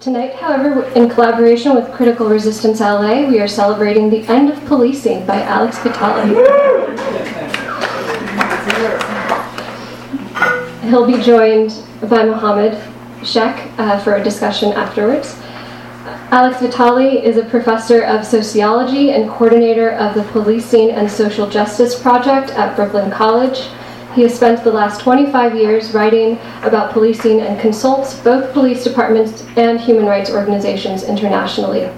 Tonight, however, in collaboration with Critical Resistance LA, we are celebrating The End of Policing by Alex Vitale. He'll be joined by Mohammed Sheikh uh, for a discussion afterwards. Alex Vitale is a professor of sociology and coordinator of the Policing and Social Justice Project at Brooklyn College. He has spent the last 25 years writing about policing and consults both police departments and human rights organizations internationally.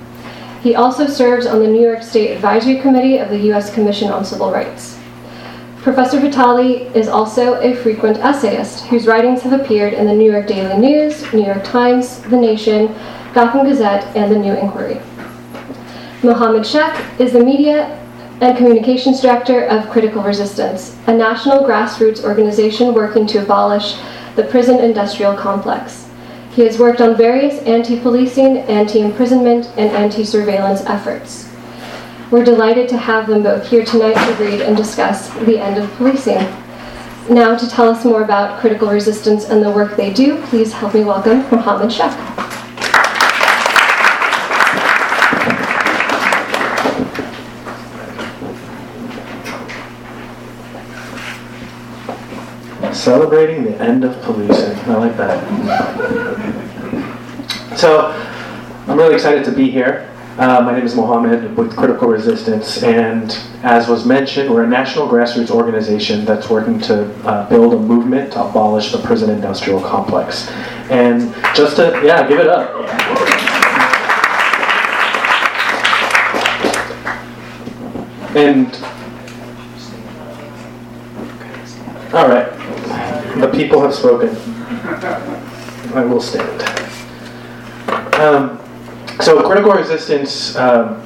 He also serves on the New York State Advisory Committee of the U.S. Commission on Civil Rights. Professor Vitale is also a frequent essayist whose writings have appeared in the New York Daily News, New York Times, The Nation, Gotham Gazette, and The New Inquiry. Mohammed Sheikh is the media and Communications Director of Critical Resistance, a national grassroots organization working to abolish the prison industrial complex. He has worked on various anti policing, anti imprisonment, and anti surveillance efforts. We're delighted to have them both here tonight to read and discuss the end of policing. Now, to tell us more about critical resistance and the work they do, please help me welcome Mohammed Sheikh. Celebrating the end of policing. I like that. So, I'm really excited to be here. Uh, my name is Mohammed with Critical Resistance, and as was mentioned, we're a national grassroots organization that's working to uh, build a movement to abolish the prison industrial complex. And just to, yeah, give it up. And, all right, the people have spoken. I will stand. Um, so, critical resistance, um,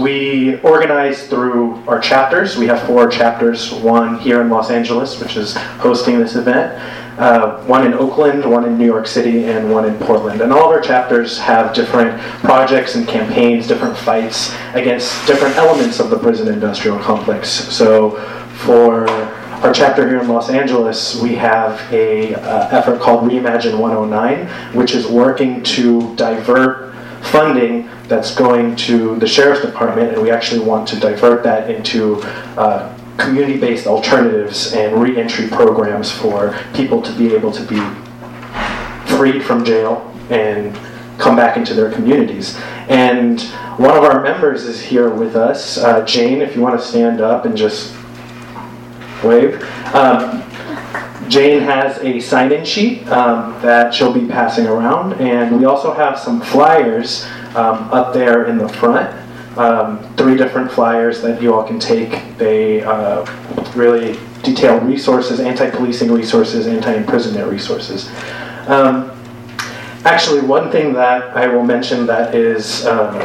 we organize through our chapters. We have four chapters one here in Los Angeles, which is hosting this event, uh, one in Oakland, one in New York City, and one in Portland. And all of our chapters have different projects and campaigns, different fights against different elements of the prison industrial complex. So, for our chapter here in Los Angeles, we have a uh, effort called Reimagine 109, which is working to divert funding that's going to the sheriff's department, and we actually want to divert that into uh, community-based alternatives and reentry programs for people to be able to be freed from jail and come back into their communities. And one of our members is here with us, uh, Jane. If you want to stand up and just wave. Um, Jane has a sign-in sheet um, that she'll be passing around, and we also have some flyers um, up there in the front. Um, three different flyers that you all can take. They uh, really detail resources, anti-policing resources, anti-imprisonment resources. Um, actually, one thing that I will mention that is um,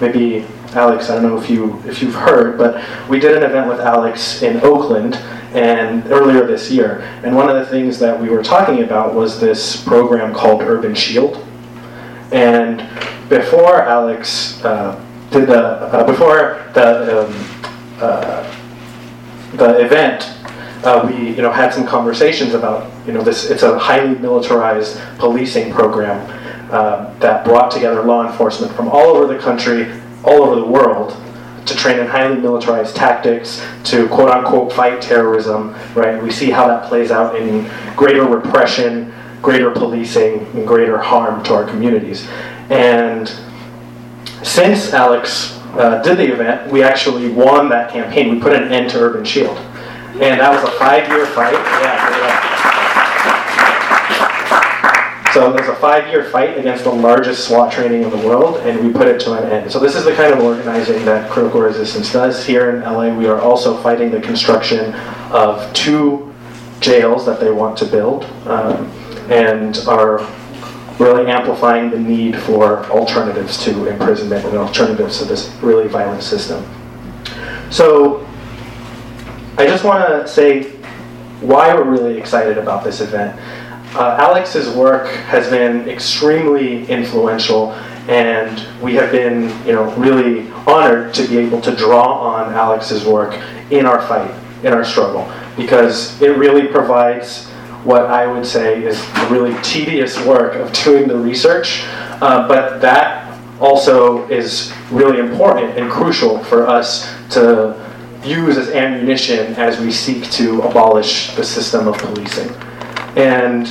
maybe Alex, I don't know if you if you've heard, but we did an event with Alex in Oakland and earlier this year. And one of the things that we were talking about was this program called Urban Shield. And before Alex uh, did the uh, before the um, uh, the event, uh, we you know had some conversations about you know this. It's a highly militarized policing program uh, that brought together law enforcement from all over the country, all over the world, to train in highly militarized tactics, to quote unquote fight terrorism, right? We see how that plays out in greater repression, greater policing, and greater harm to our communities. And since Alex uh, did the event, we actually won that campaign. We put an end to Urban Shield. And that was a five year fight. Yeah, So there's a five-year fight against the largest SWAT training in the world, and we put it to an end. So this is the kind of organizing that Critical Resistance does. Here in LA, we are also fighting the construction of two jails that they want to build, um, and are really amplifying the need for alternatives to imprisonment and alternatives to this really violent system. So I just want to say why we're really excited about this event. Uh, Alex's work has been extremely influential, and we have been, you know, really honored to be able to draw on Alex's work in our fight, in our struggle, because it really provides what I would say is really tedious work of doing the research, uh, but that also is really important and crucial for us to use as ammunition as we seek to abolish the system of policing. And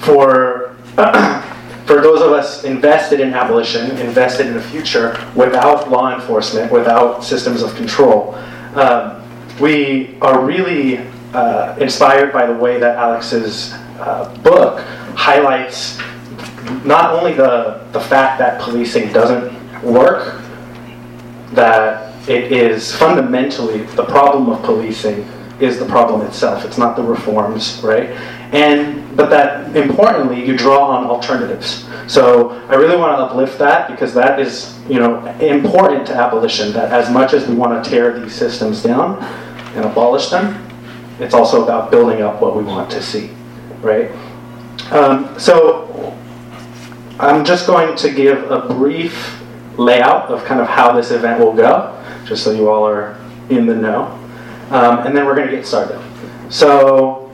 for for those of us invested in abolition, invested in a future without law enforcement, without systems of control, um, we are really uh, inspired by the way that Alex's uh, book highlights not only the, the fact that policing doesn't work, that it is fundamentally the problem of policing is the problem itself. It's not the reforms, right? And but that importantly, you draw on alternatives. So I really want to uplift that because that is, you know, important to abolition. That as much as we want to tear these systems down and abolish them, it's also about building up what we want to see, right? Um, so I'm just going to give a brief layout of kind of how this event will go, just so you all are in the know. Um, and then we're going to get started. So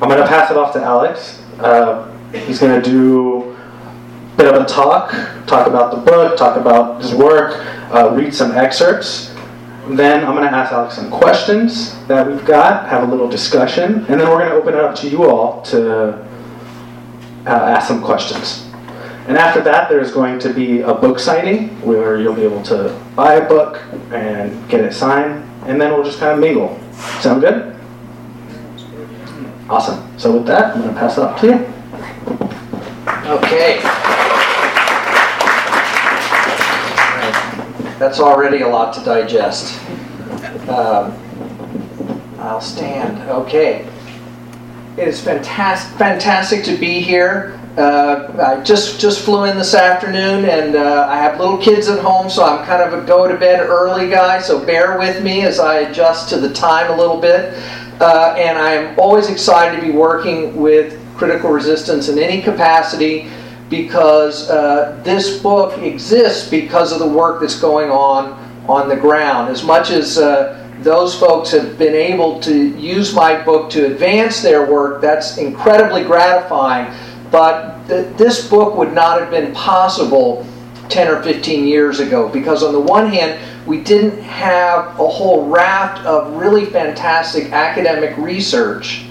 I'm going to pass it off to Alex. Uh, he's going to do a bit of a talk, talk about the book, talk about his work, uh, read some excerpts. Then I'm going to ask Alex some questions that we've got, have a little discussion, and then we're going to open it up to you all to uh, ask some questions. And after that, there's going to be a book signing where you'll be able to buy a book and get it signed, and then we'll just kind of mingle. Sound good? Awesome. So with that, I'm going to pass it off to you. Okay. That's already a lot to digest. Um, I'll stand. Okay. It is fantastic, fantastic to be here. Uh, I just just flew in this afternoon, and uh, I have little kids at home, so I'm kind of a go to bed early guy. So bear with me as I adjust to the time a little bit. Uh, and I'm always excited to be working with critical resistance in any capacity because uh, this book exists because of the work that's going on on the ground. As much as uh, those folks have been able to use my book to advance their work, that's incredibly gratifying. But th- this book would not have been possible 10 or 15 years ago because, on the one hand, we didn't have a whole raft of really fantastic academic research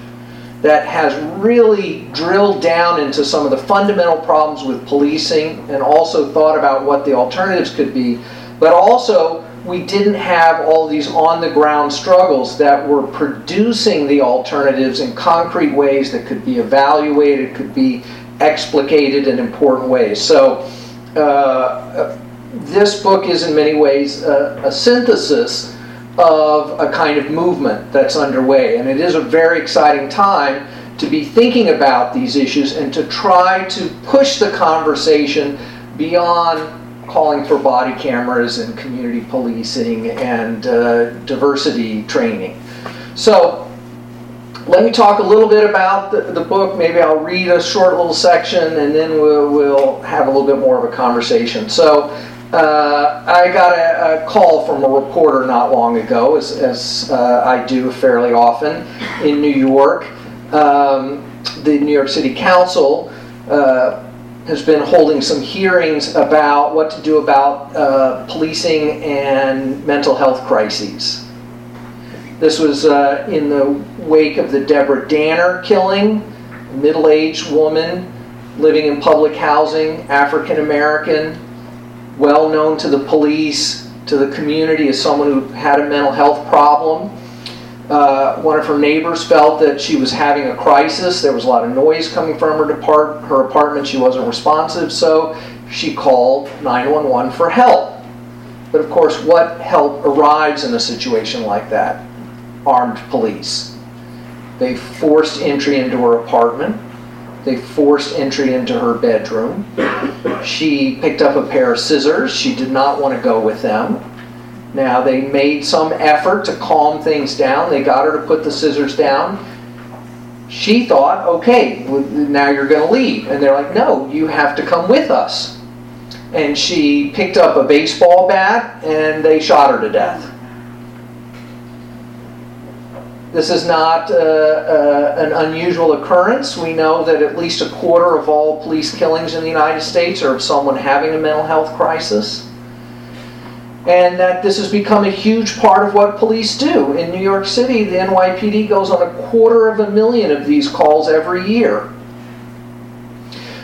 that has really drilled down into some of the fundamental problems with policing and also thought about what the alternatives could be. But also, we didn't have all these on the ground struggles that were producing the alternatives in concrete ways that could be evaluated, could be explicated in important ways. So, uh, this book is in many ways a, a, synthesis of a kind of movement that's underway. And it is a very exciting time to be thinking about these issues and to try to push the conversation beyond calling for body cameras and community policing and uh, diversity training. So, let me talk a little bit about the, the, book. Maybe I'll read a short little section and then we'll, we'll have a little bit more of a conversation. So, uh, I got a, a, call from a reporter not long ago, as, as uh, I do fairly often in New York. Um, the New York City Council uh, has been holding some hearings about what to do about uh, policing and mental health crises. This was uh, in the wake of the Deborah Danner killing, a middle aged woman living in public housing, African American, well known to the police, to the community as someone who had a mental health problem. Uh, one of her neighbors felt that she was having a crisis. There was a lot of noise coming from her, depart- her apartment. She wasn't responsive, so she called 911 for help. But of course, what help arrives in a situation like that? Armed police. They forced entry into her apartment. They forced entry into her bedroom. She picked up a pair of scissors. She did not want to go with them. Now, they made some effort to calm things down. They got her to put the scissors down. She thought, okay, now you're going to leave. And they're like, no, you have to come with us. And she picked up a baseball bat and they shot her to death. This is not uh, uh, an unusual occurrence. We know that at least a quarter of all police killings in the United States are of someone having a mental health crisis. And that this has become a huge part of what police do. In New York City, the NYPD goes on a quarter of a million of these calls every year.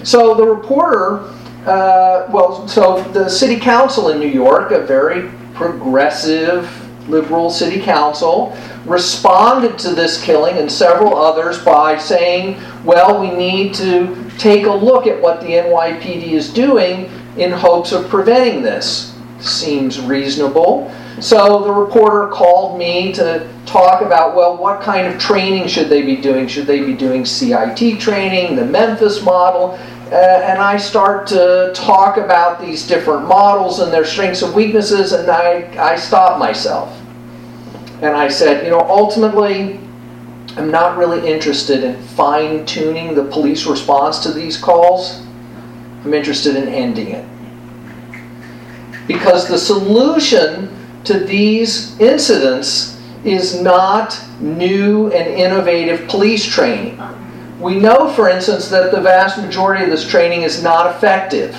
So the reporter, uh, well, so the city council in New York, a very progressive liberal city council, responded to this killing and several others by saying, well, we need to take a look at what the NYPD is doing in hopes of preventing this. Seems reasonable. So the reporter called me to talk about, well, what kind of training should they be doing? Should they be doing CIT training, the Memphis model? Uh, and I start to talk about these different models and their strengths and weaknesses, and I, I stop myself. And I said, you know, ultimately, I'm not really interested in fine tuning the police response to these calls. I'm interested in ending it. Because the solution to these incidents is not new and innovative police training. We know, for instance, that the vast majority of this training is not effective.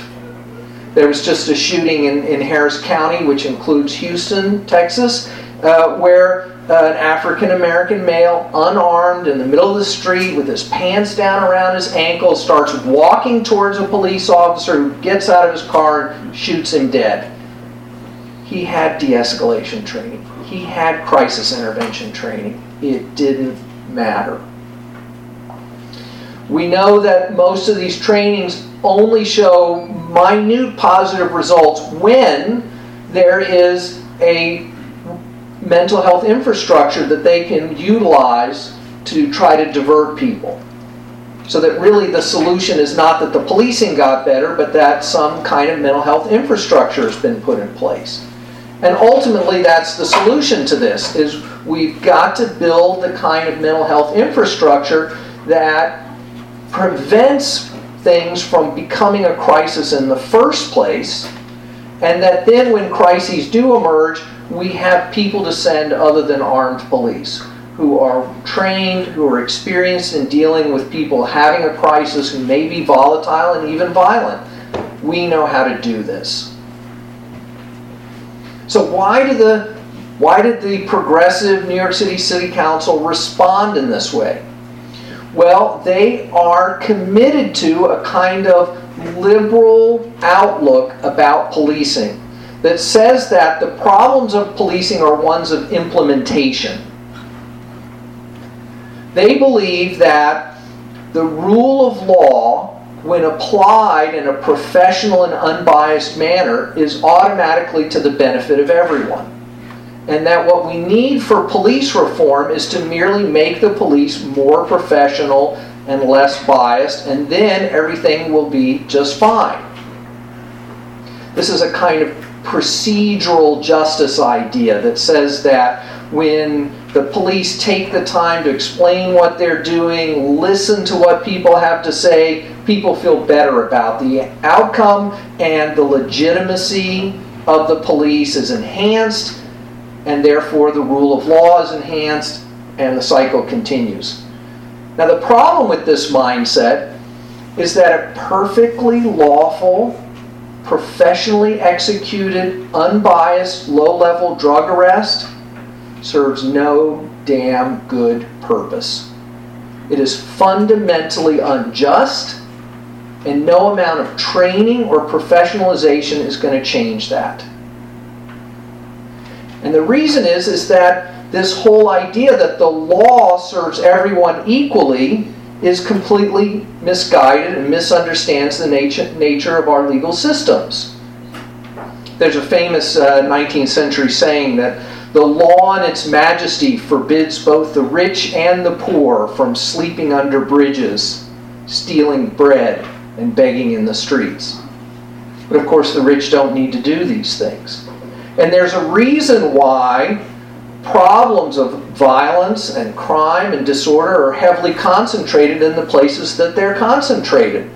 There was just a shooting in, in Harris County, which includes Houston, Texas, uh, where uh, an African American male, unarmed, in the middle of the street with his pants down around his ankles, starts walking towards a police officer who gets out of his car and shoots him dead. He had de escalation training, he had crisis intervention training. It didn't matter. We know that most of these trainings only show minute positive results when there is a mental health infrastructure that they can utilize to try to divert people. So that really the solution is not that the policing got better, but that some kind of mental health infrastructure has been put in place. And ultimately that's the solution to this is we've got to build the kind of mental health infrastructure that prevents things from becoming a crisis in the first place and that then when crises do emerge we have people to send other than armed police who are trained, who are experienced in dealing with people having a crisis who may be volatile and even violent. We know how to do this. So why did the why did the progressive New York City City Council respond in this way? Well, they are committed to a kind of liberal outlook about policing that says that the problems of policing are ones of implementation. They believe that the rule of law, when applied in a professional and unbiased manner, is automatically to the benefit of everyone. And that what we need for police reform is to merely make the police more professional and less biased, and then everything will be just fine. This is a kind of procedural justice idea that says that when the police take the time to explain what they're doing, listen to what people have to say, people feel better about the outcome and the legitimacy of the police is enhanced, and therefore the rule of law is enhanced, and the cycle continues. Now, the problem with this mindset is that a perfectly lawful professionally executed, unbiased, low level drug arrest serves no damn good purpose. It is fundamentally unjust, and no amount of training or professionalization is going to change that. And the reason is, is that this whole idea that the law serves everyone equally is completely misguided and misunderstands the nature, nature of our legal systems. There's a famous uh, 19th century saying that the law in its majesty forbids both the rich and the poor from sleeping under bridges stealing bread and begging in the streets. But of course, the rich don't need to do these things. And there's a reason why problems of violence and crime and disorder are heavily concentrated in the places that they're concentrated.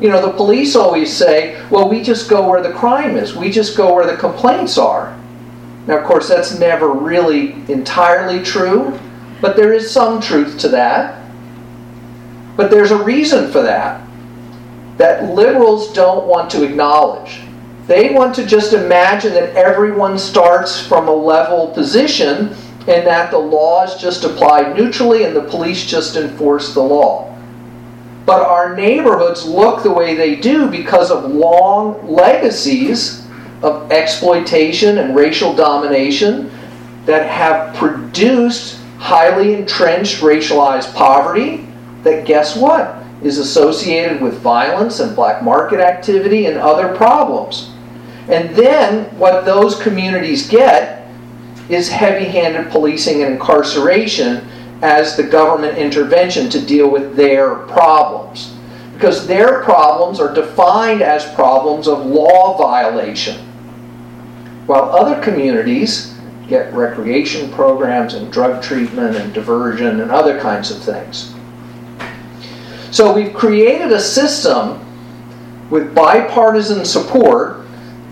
You know, the police always say, well, we just go where the crime is, we just go where the complaints are. Now, of course, that's never really entirely true, but there is some truth to that. But there's a reason for that that liberals don't want to acknowledge. They want to just imagine that everyone starts from a level position and that the law is just applied neutrally and the police just enforce the law. But our neighborhoods look the way they do because of long legacies of exploitation and racial domination that have produced highly entrenched racialized poverty that guess what is associated with violence and black market activity and other problems. And then what those communities get is heavy handed policing and incarceration as the government intervention to deal with their problems. Because their problems are defined as problems of law violation. While other communities get recreation programs and drug treatment and diversion and other kinds of things. So we've created a system with bipartisan support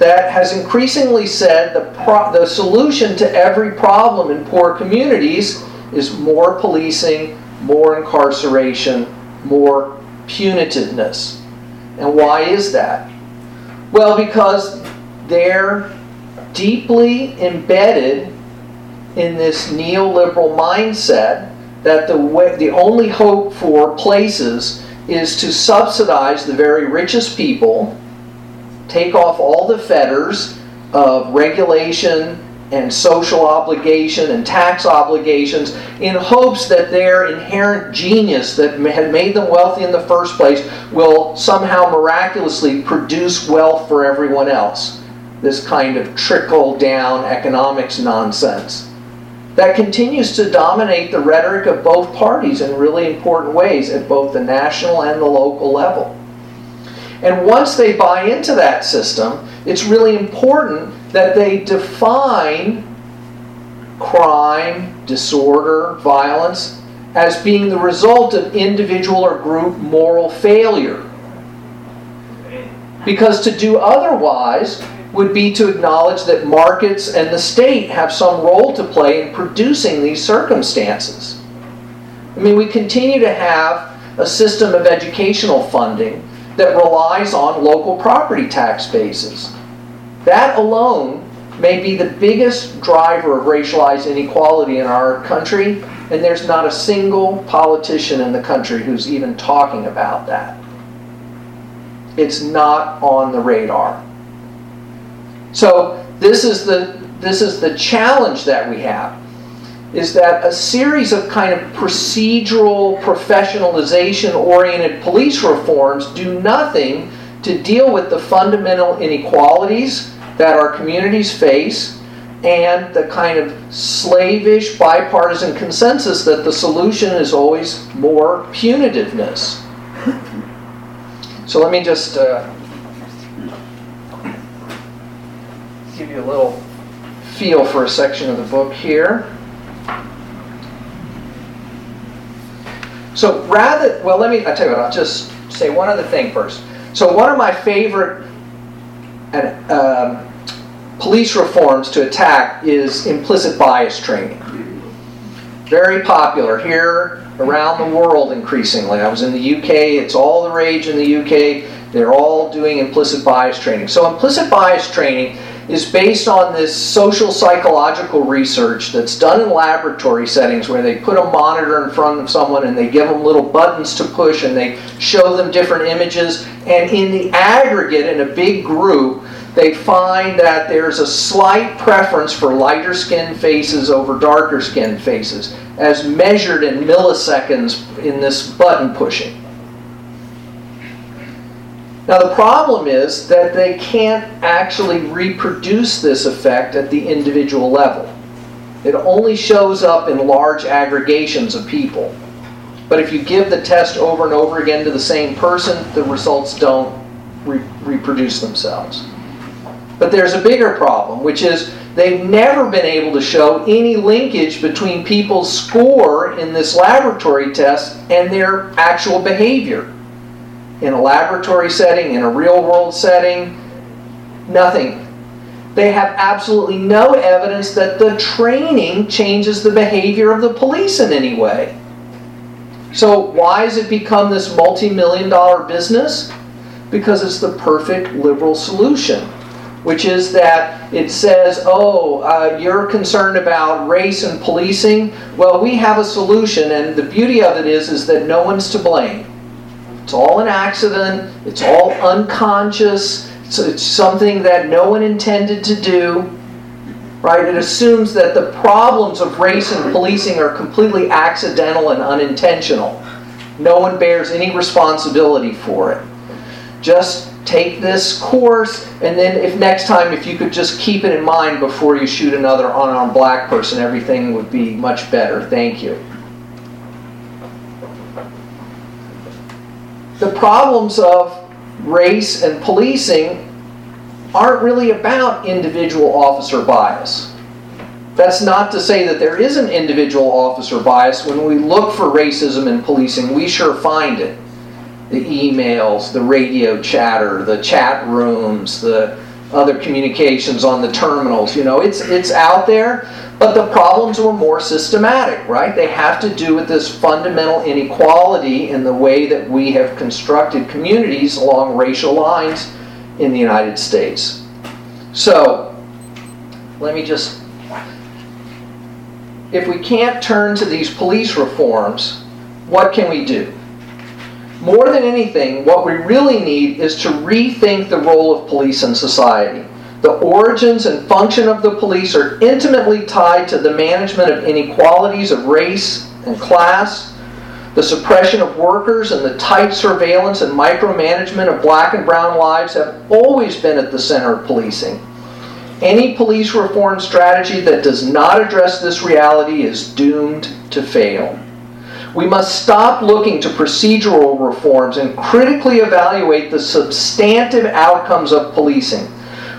that has increasingly said the, pro- the solution to every problem in poor communities is more policing, more incarceration, more punitiveness. And why is that? Well, because they're deeply embedded in this neoliberal mindset that the, way, the only hope for places is to subsidize the very richest people take off all the fetters of regulation and social obligation and tax obligations in hopes that their inherent genius that had made them wealthy in the first place will somehow miraculously produce wealth for everyone else. This kind of trickle down economics nonsense. That continues to dominate the rhetoric of both parties in really important ways at both the national and the local level. And once they buy into that system, it's really important that they define crime, disorder, violence as being the result of individual or group moral failure. Because to do otherwise would be to acknowledge that markets and the state have some role to play in producing these circumstances. I mean, we continue to have a system of educational funding that relies on local property tax bases. That alone may be the biggest driver of racialized inequality in our country, and there's not a single politician in the country who's even talking about that. It's not on the radar. So this is the this is the challenge that we have is that a series of kind of procedural, professionalization oriented police reforms do nothing to deal with the fundamental inequalities that our communities face and the kind of slavish bipartisan consensus that the solution is always more punitiveness. So let me just uh, give you a little feel for a section of the book here. So rather, well, let me, I'll tell you what, I'll just say one other thing first. So one of my favorite um, police reforms to attack is implicit bias training. Very popular here around the world increasingly. I was in the UK, it's all the rage in the UK. They're all doing implicit bias training. So implicit bias training is based on this social psychological research that's done in laboratory settings where they put a monitor in front of someone and they give them little buttons to push and they show them different images. And in the aggregate, in a big group, they find that there's a slight preference for lighter skinned faces over darker skinned faces, as measured in milliseconds in this button pushing. Now, the problem is that they can't actually reproduce this effect at the individual level. It only shows up in large aggregations of people. But if you give the test over and over again to the same person, the results don't re- reproduce themselves. But there's a bigger problem, which is they've never been able to show any linkage between people's score in this laboratory test and their actual behavior. In a laboratory setting, in a real world setting, nothing. They have absolutely no evidence that the training changes the behavior of the police in any way. So, why has it become this multi million dollar business? Because it's the perfect liberal solution which is that it says, oh, uh, you're concerned about race and policing. Well, we have a solution, and the beauty of it is, is that no one's to blame. It's all an accident. It's all unconscious. It's, it's something that no one intended to do. Right? It assumes that the problems of race and policing are completely accidental and unintentional. No one bears any responsibility for it. Just take this course, and then if next time, if you could just keep it in mind before you shoot another unarmed black person, everything would be much better. Thank you. The problems of race and policing aren't really about individual officer bias. That's not to say that there isn't individual officer bias. When we look for racism in policing, we sure find it the emails, the radio chatter, the chat rooms, the other communications on the terminals. You know, it's it's out there, but the problems were more systematic, right? They have to do with this fundamental inequality in the way that we have constructed communities along racial lines in the United States. So, let me just if we can't turn to these police reforms, what can we do? More than anything, what we really need is to rethink the role of police in society. The origins and function of the police are intimately tied to the management of inequalities of race and class, the suppression of workers, and the tight surveillance and micromanagement of black and brown lives have always been at the center of policing. Any police reform strategy that does not address this reality is doomed to fail. We must stop looking to procedural reforms and critically evaluate the substantive outcomes of policing.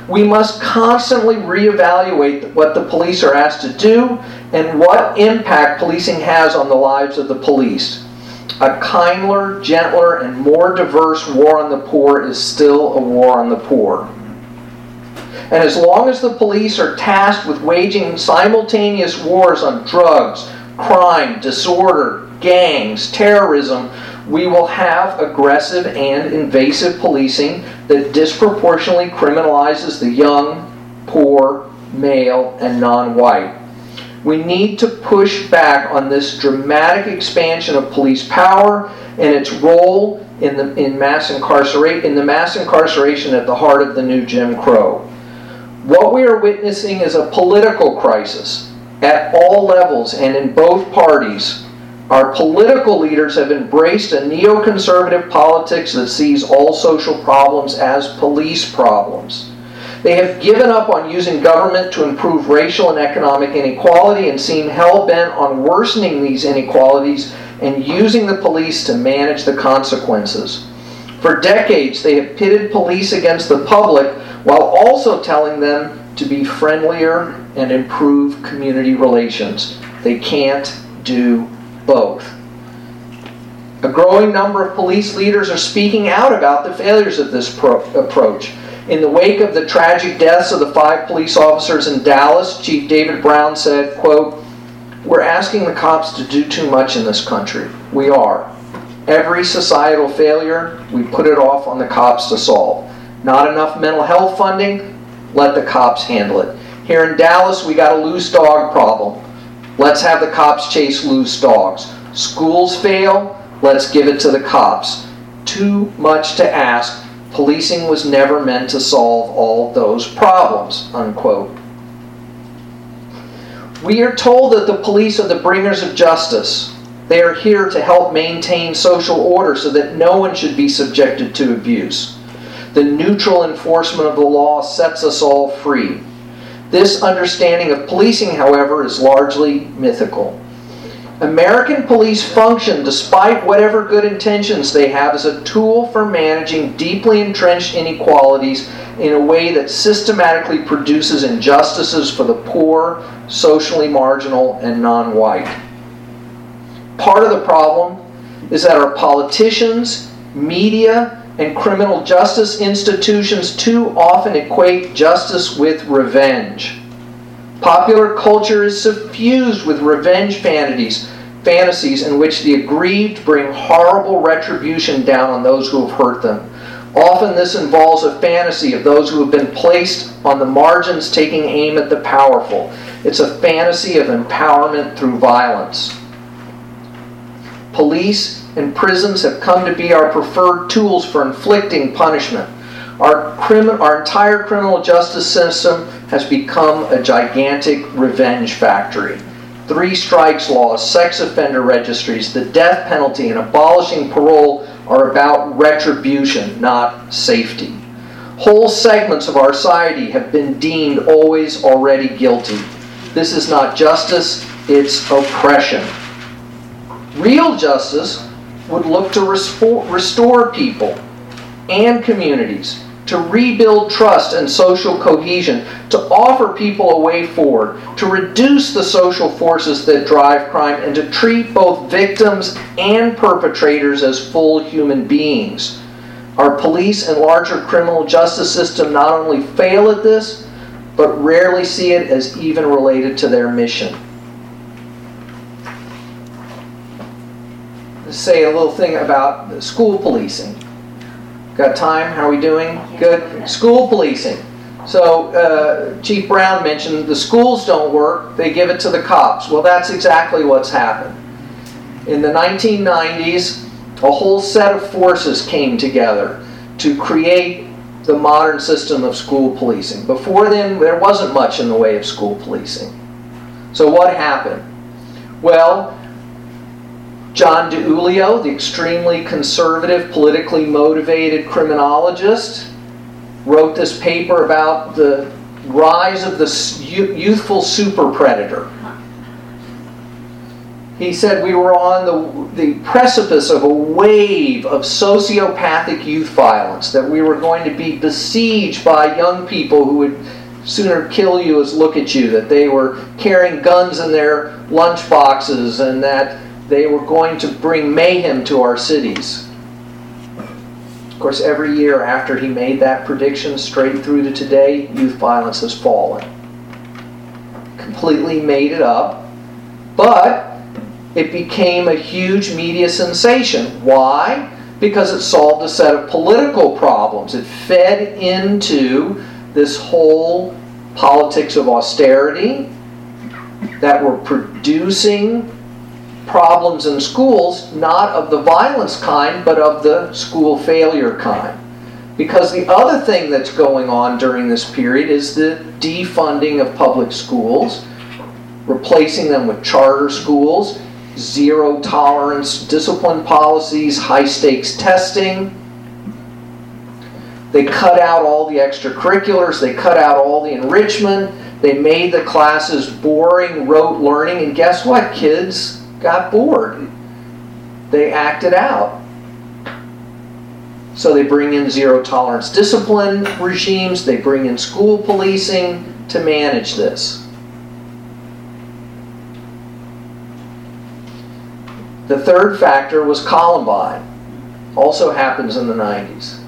We must constantly reevaluate what the police are asked to do and what impact policing has on the lives of the police. A kinder, gentler, and more diverse war on the poor is still a war on the poor. And as long as the police are tasked with waging simultaneous wars on drugs, crime, disorder, gangs, terrorism, we will have aggressive and invasive policing that disproportionately criminalizes the young, poor, male, and non white. We need to push back on this dramatic expansion of police power and its role in, the, in mass incarceration in the mass incarceration at the heart of the new Jim Crow. What we are witnessing is a political crisis at all levels and in both parties our political leaders have embraced a neoconservative politics that sees all social problems as police problems. They have given up on using government to improve racial and economic inequality and seem hell bent on worsening these inequalities and using the police to manage the consequences. For decades, they have pitted police against the public while also telling them to be friendlier and improve community relations. They can't do both. A growing number of police leaders are speaking out about the failures of this pro- approach. In the wake of the tragic deaths of the five police officers in Dallas, Chief David Brown said, quote, We're asking the cops to do too much in this country. We are. Every societal failure, we put it off on the cops to solve. Not enough mental health funding, let the cops handle it. Here in Dallas, we got a loose dog problem. Let's have the cops chase loose dogs. Schools fail, let's give it to the cops. Too much to ask. Policing was never meant to solve all those problems. Unquote. We are told that the police are the bringers of justice. They are here to help maintain social order so that no one should be subjected to abuse. The neutral enforcement of the law sets us all free. This understanding of policing, however, is largely mythical. American police function, despite whatever good intentions they have, as a tool for managing deeply entrenched inequalities in a way that systematically produces injustices for the poor, socially marginal, and non white. Part of the problem is that our politicians, media, and criminal justice institutions too often equate justice with revenge. Popular culture is suffused with revenge fantasies, fantasies in which the aggrieved bring horrible retribution down on those who have hurt them. Often this involves a fantasy of those who have been placed on the margins taking aim at the powerful. It's a fantasy of empowerment through violence. Police and prisons have come to be our preferred tools for inflicting punishment. Our, our entire criminal justice system has become a gigantic revenge factory. Three strikes laws, sex offender registries, the death penalty, and abolishing parole are about retribution, not safety. Whole segments of our society have been deemed always already guilty. This is not justice, it's oppression. Real justice would look to restore people and communities to rebuild trust and social cohesion, to offer people a way forward, to reduce the social forces that drive crime, and to treat both victims and perpetrators as full human beings. Our police and larger criminal justice system not only fail at this, but rarely see it as even related to their mission. Say a little thing about school policing. Got time? How are we doing? Good. School policing. So uh, Chief Brown mentioned the schools don't work, they give it to the cops. Well, that's exactly what's happened. In the 1990s, a whole set of forces came together to create the modern system of school policing. Before then, there wasn't much in the way of school policing. So, what happened? Well, John DiIulio, the extremely conservative, politically motivated criminologist, wrote this paper about the rise of the youthful super predator. He said we were on the, the precipice of a wave of sociopathic youth violence, that we were going to be besieged by young people who would sooner kill you as look at you, that they were carrying guns in their lunch boxes, and that they were going to bring mayhem to our cities. Of course, every year after he made that prediction, straight through to today, youth violence has fallen. Completely made it up, but it became a huge media sensation. Why? Because it solved a set of political problems. It fed into this whole politics of austerity that were producing problems in schools, not of the violence kind, but of the school failure kind. Because the other thing that's going on during this period is the defunding of public schools, replacing them with charter schools, zero tolerance discipline policies, high stakes testing. They cut out all the extracurriculars, they cut out all the enrichment, they made the classes boring, rote learning, and guess what, kids? Got bored. They acted out. So they bring in zero tolerance discipline regimes, they bring in school policing to manage this. The third factor was Columbine. Also happens in the 90s.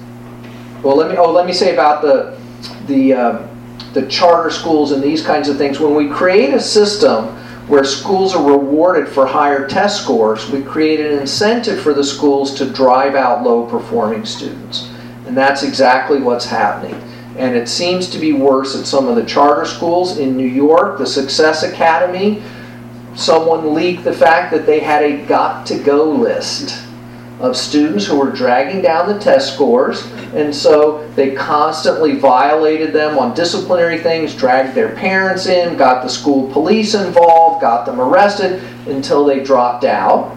Well, let me oh let me say about the the uh, the charter schools and these kinds of things. When we create a system where schools are rewarded for higher test scores, we create an incentive for the schools to drive out low performing students. And that's exactly what's happening. And it seems to be worse at some of the charter schools. In New York, the Success Academy, someone leaked the fact that they had a got to go list of students who were dragging down the test scores, and so they constantly violated them on disciplinary things, dragged their parents in, got the school police involved, got them arrested until they dropped out.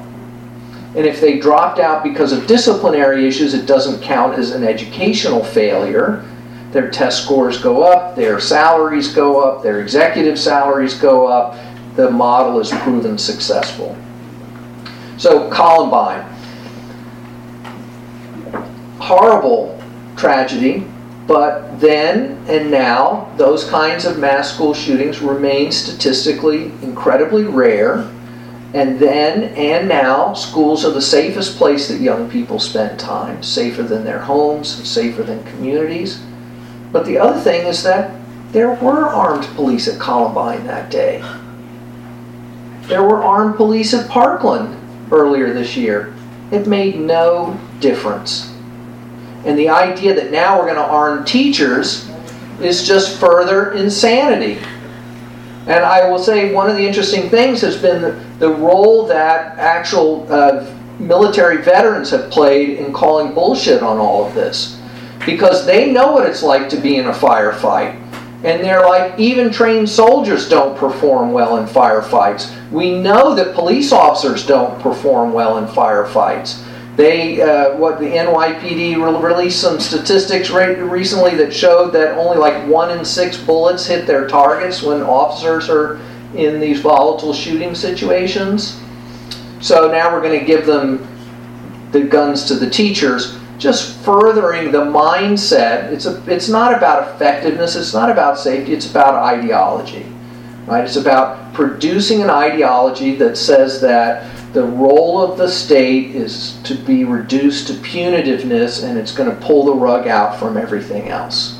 And if they dropped out because of disciplinary issues, it doesn't count as an educational failure. Their test scores go up, their salaries go up, their executive salaries go up. The model is proven successful. So, Columbine. Horrible tragedy, but then and now, those kinds of mass school shootings remain statistically incredibly rare. And then and now, schools are the safest place that young people spend time, safer than their homes, safer than communities. But the other thing is that there were armed police at Columbine that day. There were armed police at Parkland earlier this year. It made no difference. And the idea that now we're going to arm teachers is just further insanity. And I will say one of the interesting things has been the, role that actual uh, military veterans have played in calling bullshit on all of this. Because they know what it's like to be in a firefight. And they're like, even trained soldiers don't perform well in firefights. We know that police officers don't perform well in firefights. They, uh, what the NYPD re- released some statistics re- recently that showed that only like one in six bullets hit their targets when officers are in these volatile shooting situations. So now we're going to give them the guns to the teachers, just furthering the mindset. It's a, it's not about effectiveness. It's not about safety. It's about ideology, right? It's about producing an ideology that says that the role of the state is to be reduced to punitiveness and it's going to pull the rug out from everything else.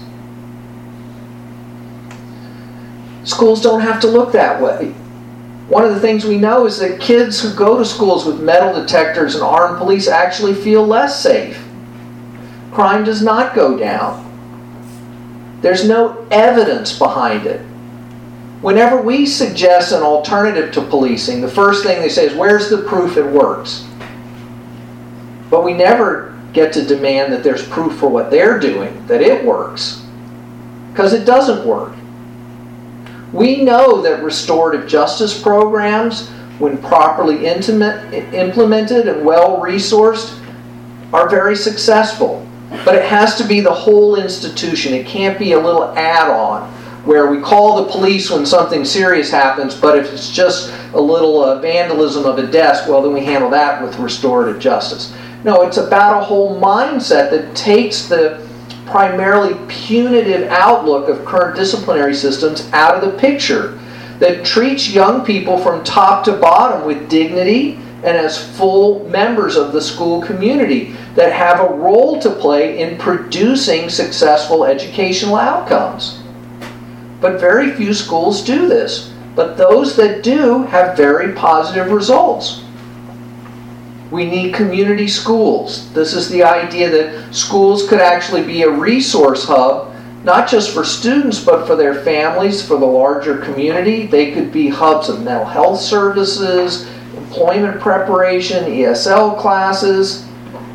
Schools don't have to look that way. One of the things we know is that kids who go to schools with metal detectors and armed police actually feel less safe. Crime does not go down. There's no evidence behind it. Whenever we suggest an alternative to policing, the first thing they say is, Where's the proof it works? But we never get to demand that there's proof for what they're doing, that it works. Because it doesn't work. We know that restorative justice programs, when properly intimate, implemented and well resourced, are very successful. But it has to be the whole institution. It can't be a little add on where we call the police when something serious happens, but if it's just a little uh, vandalism of a desk, well, then we handle that with restorative justice. No, it's about a whole mindset that takes the primarily punitive outlook of current disciplinary systems out of the picture, that treats young people from top to bottom with dignity and as full members of the school community that have a role to play in producing successful educational outcomes. But very few schools do this. But those that do have very positive results. We need community schools. This is the idea that schools could actually be a resource hub, not just for students, but for their families, for the larger community. They could be hubs of mental health services, employment preparation, ESL classes.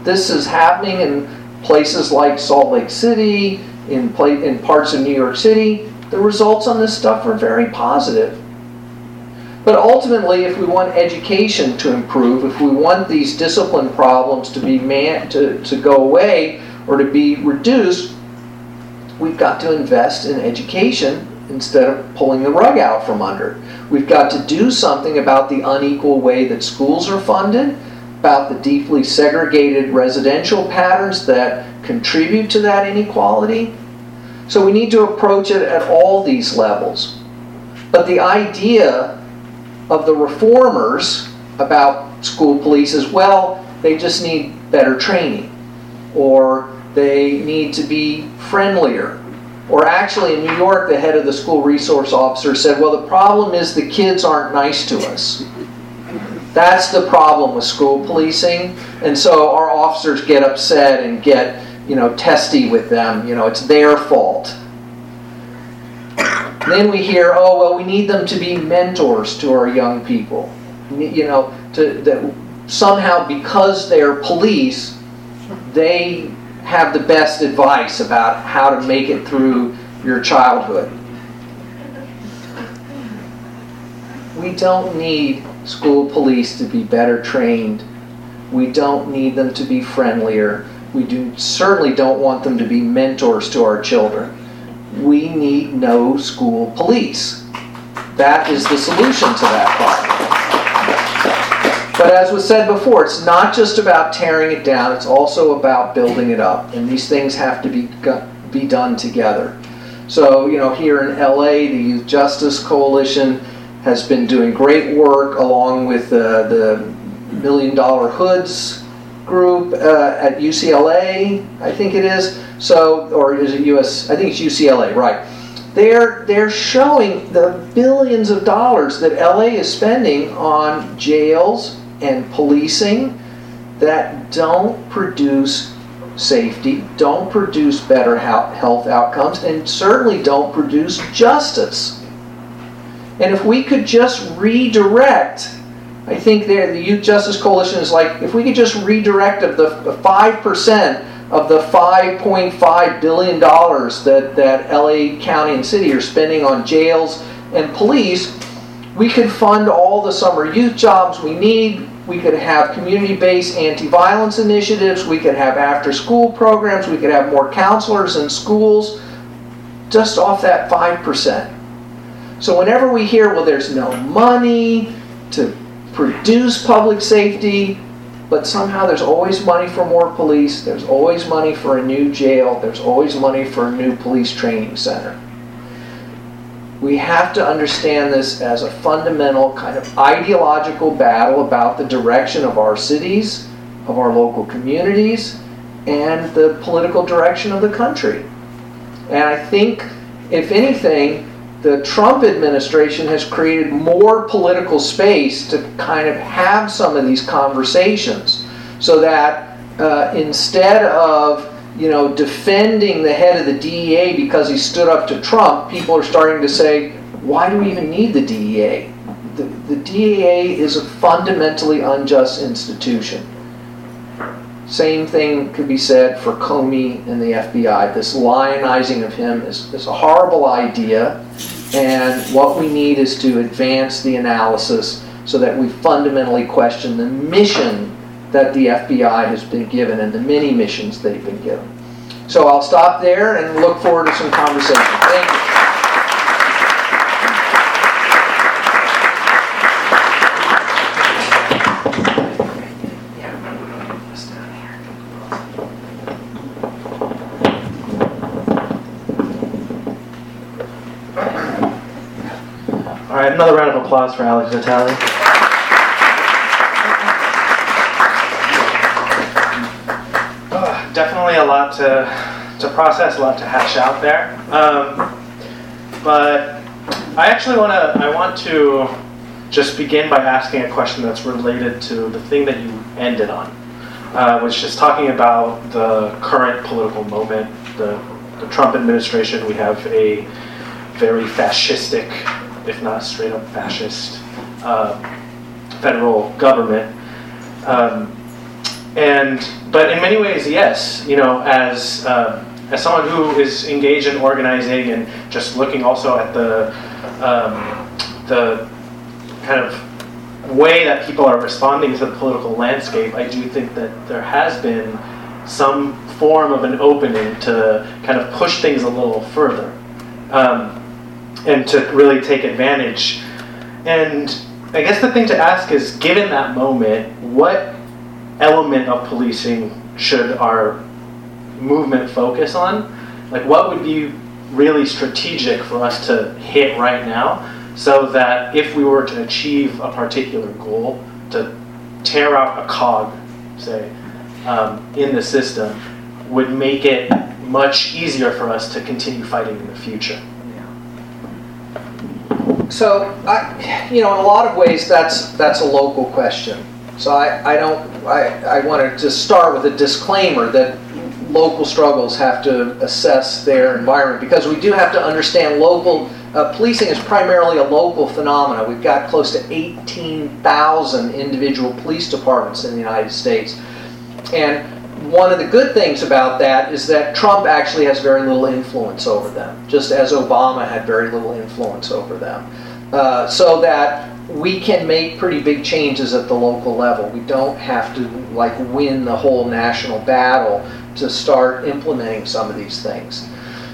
This is happening in places like Salt Lake City, in, in parts of New York City the results on this stuff are very positive. But ultimately, if we want education to improve, if we want these discipline problems to be man- to, to go away or to be reduced, we've got to invest in education instead of pulling the rug out from under. We've got to do something about the unequal way that schools are funded, about the deeply segregated residential patterns that contribute to that inequality, so we need to approach it at all these levels. But the idea of the reformers about school police is well, they just need better training, or they need to be friendlier. Or actually, in New York, the head of the school resource officer said, Well, the problem is the kids aren't nice to us. That's the problem with school policing. And so our officers get upset and get you know, testy with them. You know, it's their fault. Then we hear, oh well, we need them to be mentors to our young people. You know, to that somehow because they're police, they have the best advice about how to make it through your childhood. We don't need school police to be better trained. We don't need them to be friendlier. We do certainly don't want them to be mentors to our children. We need no school police. That is the solution to that problem. But as was said before, it's not just about tearing it down, it's also about building it up. And these things have to be, be done together. So, you know, here in LA, the Youth Justice Coalition has been doing great work along with uh, the Million Dollar Hoods group uh, at UCLA, I think it is. So, or is it US? I think it's UCLA, right? They're they're showing the billions of dollars that LA is spending on jails and policing that don't produce safety, don't produce better health outcomes, and certainly don't produce justice. And if we could just redirect, I think there the Youth Justice Coalition is like, if we could just redirect of the 5% of the $5.5 billion that, that LA County and City are spending on jails and police, we could fund all the summer youth jobs we need. We could have community based anti violence initiatives. We could have after school programs. We could have more counselors in schools just off that 5%. So whenever we hear, well, there's no money to produce public safety, but somehow there's always money for more police, there's always money for a new jail, there's always money for a new police training center. We have to understand this as a fundamental kind of ideological battle about the direction of our cities, of our local communities, and the political direction of the country. And I think, if anything, the Trump administration has created more political space to kind of have some of these conversations so that uh, instead of you know defending the head of the DEA because he stood up to Trump, people are starting to say, why do we even need the DEA? The, the DEA is a fundamentally unjust institution. Same thing could be said for Comey and the FBI. This lionizing of him is, is a horrible idea, and what we need is to advance the analysis so that we fundamentally question the mission that the FBI has been given and the many missions they've been given. So I'll stop there and look forward to some conversation. Thank you. right, another round of applause for Alex Vitale. Uh, definitely a lot to, to process, a lot to hash out there. Um, but I actually want to I want to just begin by asking a question that's related to the thing that you ended on, uh, which is talking about the current political moment, the, the Trump administration. We have a very fascistic if not straight up fascist, uh, federal government. Um, and but in many ways, yes, you know, as uh, as someone who is engaged in organizing and just looking also at the um, the kind of way that people are responding to the political landscape, I do think that there has been some form of an opening to kind of push things a little further. Um, and to really take advantage. And I guess the thing to ask is given that moment, what element of policing should our movement focus on? Like, what would be really strategic for us to hit right now so that if we were to achieve a particular goal, to tear out a cog, say, um, in the system, would make it much easier for us to continue fighting in the future? So, I, you know, in a lot of ways, that's that's a local question. So I, I don't I, I want to start with a disclaimer that local struggles have to assess their environment because we do have to understand local uh, policing is primarily a local phenomenon. We've got close to 18,000 individual police departments in the United States, and one of the good things about that is that Trump actually has very little influence over them, just as Obama had very little influence over them. Uh, so that we can make pretty big changes at the local level. We don't have to like win the whole national battle to start implementing some of these things.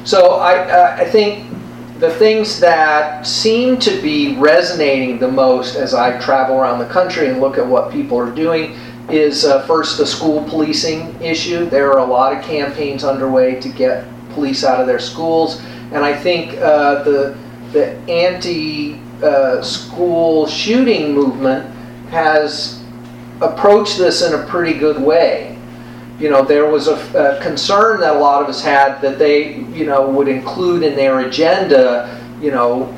So I, uh, I think the things that seem to be resonating the most as I travel around the country and look at what people are doing is uh, first the school policing issue. There are a lot of campaigns underway to get police out of their schools, and I think uh, the the anti uh, school shooting movement has approached this in a pretty good way you know, there was a, a, concern that a lot of us had that they, you know, would include in their agenda, you know,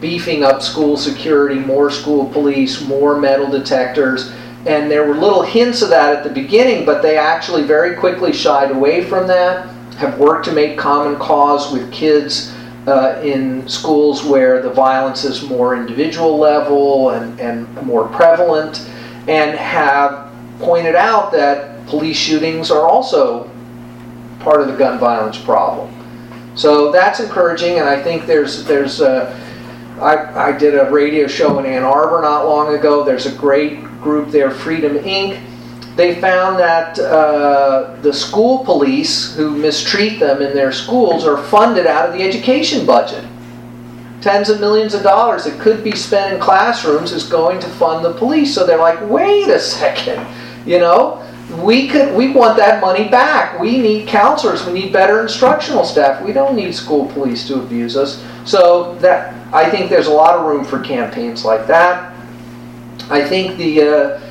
beefing up school security, more school police, more metal detectors. And there were little hints of that at the beginning, but they actually very quickly shied away from that, have worked to make common cause with kids uh, in schools where the violence is more individual level and, and more prevalent, and have pointed out that police shootings are also part of the gun violence problem. So that's encouraging, and I think there's there's a, I, I did a radio show in Ann Arbor not long ago. There's a great group there, Freedom Inc. They found that uh, the school police who mistreat them in their schools are funded out of the education budget. Tens of millions of dollars that could be spent in classrooms is going to fund the police. So they're like, wait a second, you know, we could we want that money back. We need counselors. We need better instructional staff. We don't need school police to abuse us. So that I think there's a lot of room for campaigns like that. I think the uh,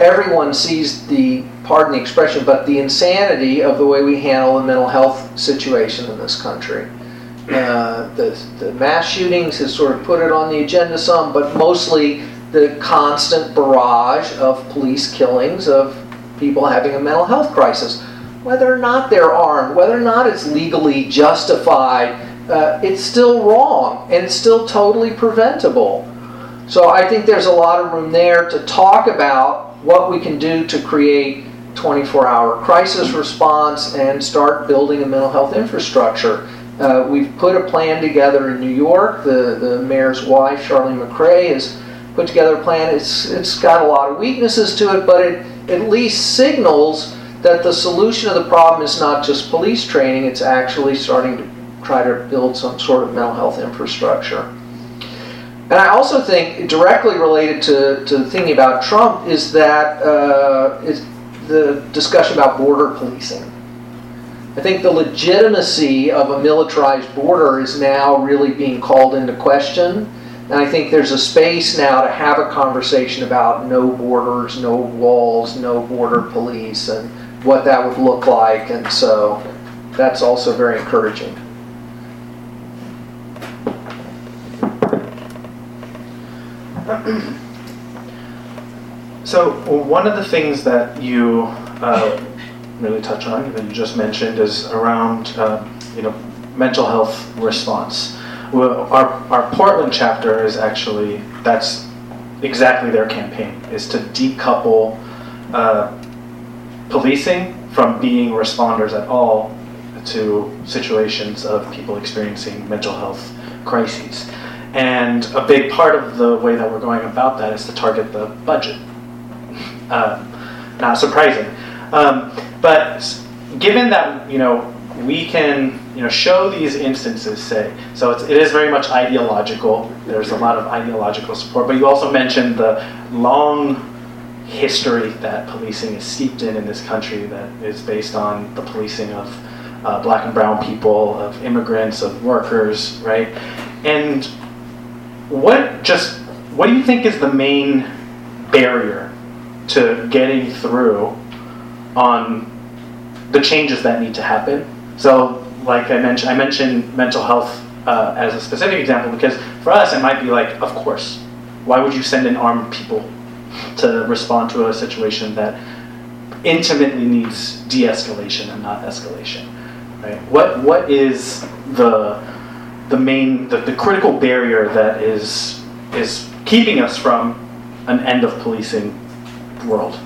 everyone sees the pardon the expression, but the insanity of the way we handle the mental health situation in this country. Uh, the, the mass shootings has sort of put it on the agenda some, but mostly the constant barrage of police killings of people having a mental health crisis. Whether or not they're armed, whether or not it's legally justified, uh, it's still wrong and it's still totally preventable. So I think there's a lot of room there to talk about what we can do to create 24 hour crisis response and start building a mental health infrastructure. Uh, we've put a plan together in New York. The, the mayor's wife, Chirlane McCray, has put together a plan. It's, it's got a lot of weaknesses to it, but it, at least signals that the solution of the problem is not just police training, it's actually starting to try to build some sort of mental health infrastructure. And I also think, directly related to, to thinking about Trump, is that uh, is the discussion about border policing. I think the legitimacy of a militarized border is now really being called into question. And I think there's a space now to have a conversation about no borders, no walls, no border police, and what that would look like. And so that's also very encouraging. So one of the things that you uh, really touch on, that you just mentioned, is around uh, you know mental health response well, our, our Portland chapter is actually, that's exactly their campaign, is to decouple uh, policing from being responders at all to situations of people experiencing mental health crises. And a big part of the way that we're going about that is to target the budget. Uh, not surprising. Um, but given that, you know, we can you know, show these instances, say. So it's, it is very much ideological. There's a lot of ideological support. But you also mentioned the long history that policing is steeped in in this country that is based on the policing of uh, black and brown people, of immigrants, of workers, right? And what just what do you think is the main barrier to getting through on the changes that need to happen? So like I mentioned, I mentioned mental health uh, as a specific example because for us it might be like, of course, why would you send in armed people to respond to a situation that intimately needs de-escalation and not escalation, right? What what is the the main the, the critical barrier that is is keeping us from an end of policing world?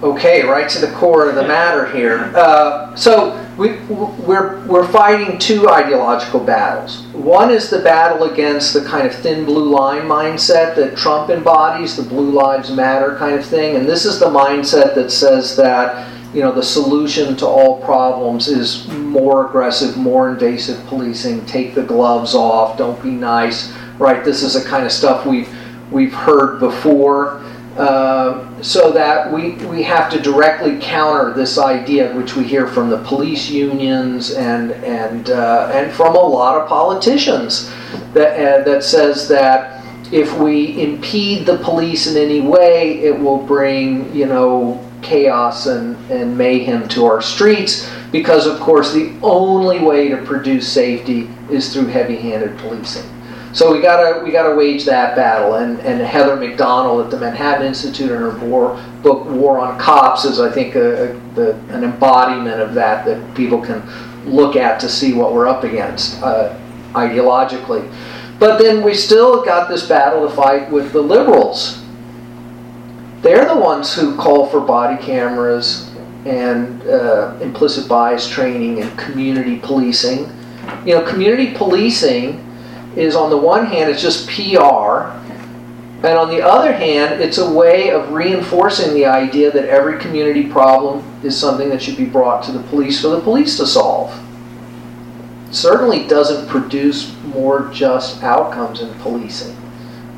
Okay, right to the core of the matter here. Uh, so we, we're, we're fighting two ideological battles. One is the battle against the kind of thin blue line mindset that Trump embodies, the blue lives matter kind of thing. And this is the mindset that says that you know, the solution to all problems is more aggressive, more invasive policing. Take the gloves off. Don't be nice. Right. This is the kind of stuff we've we've heard before. Uh, so that we, we have to directly counter this idea, which we hear from the police unions and and uh, and from a lot of politicians, that uh, that says that if we impede the police in any way, it will bring you know chaos and, and mayhem to our streets because of course the only way to produce safety is through heavy-handed policing. So we gotta we gotta wage that battle. And, and Heather Mac Donald at the Manhattan Institute in her war, book War on Cops is I think a, a, the, an embodiment of that that people can look at to see what we're up against uh, ideologically. But then we still got this battle to fight with the liberals. They're the ones who call for body cameras and uh, implicit bias training and community policing. You know, community policing is on the one hand, it's just PR, and on the other hand, it's a way of reinforcing the idea that every community problem is something that should be brought to the police for the police to solve. certainly doesn't produce more just outcomes in policing.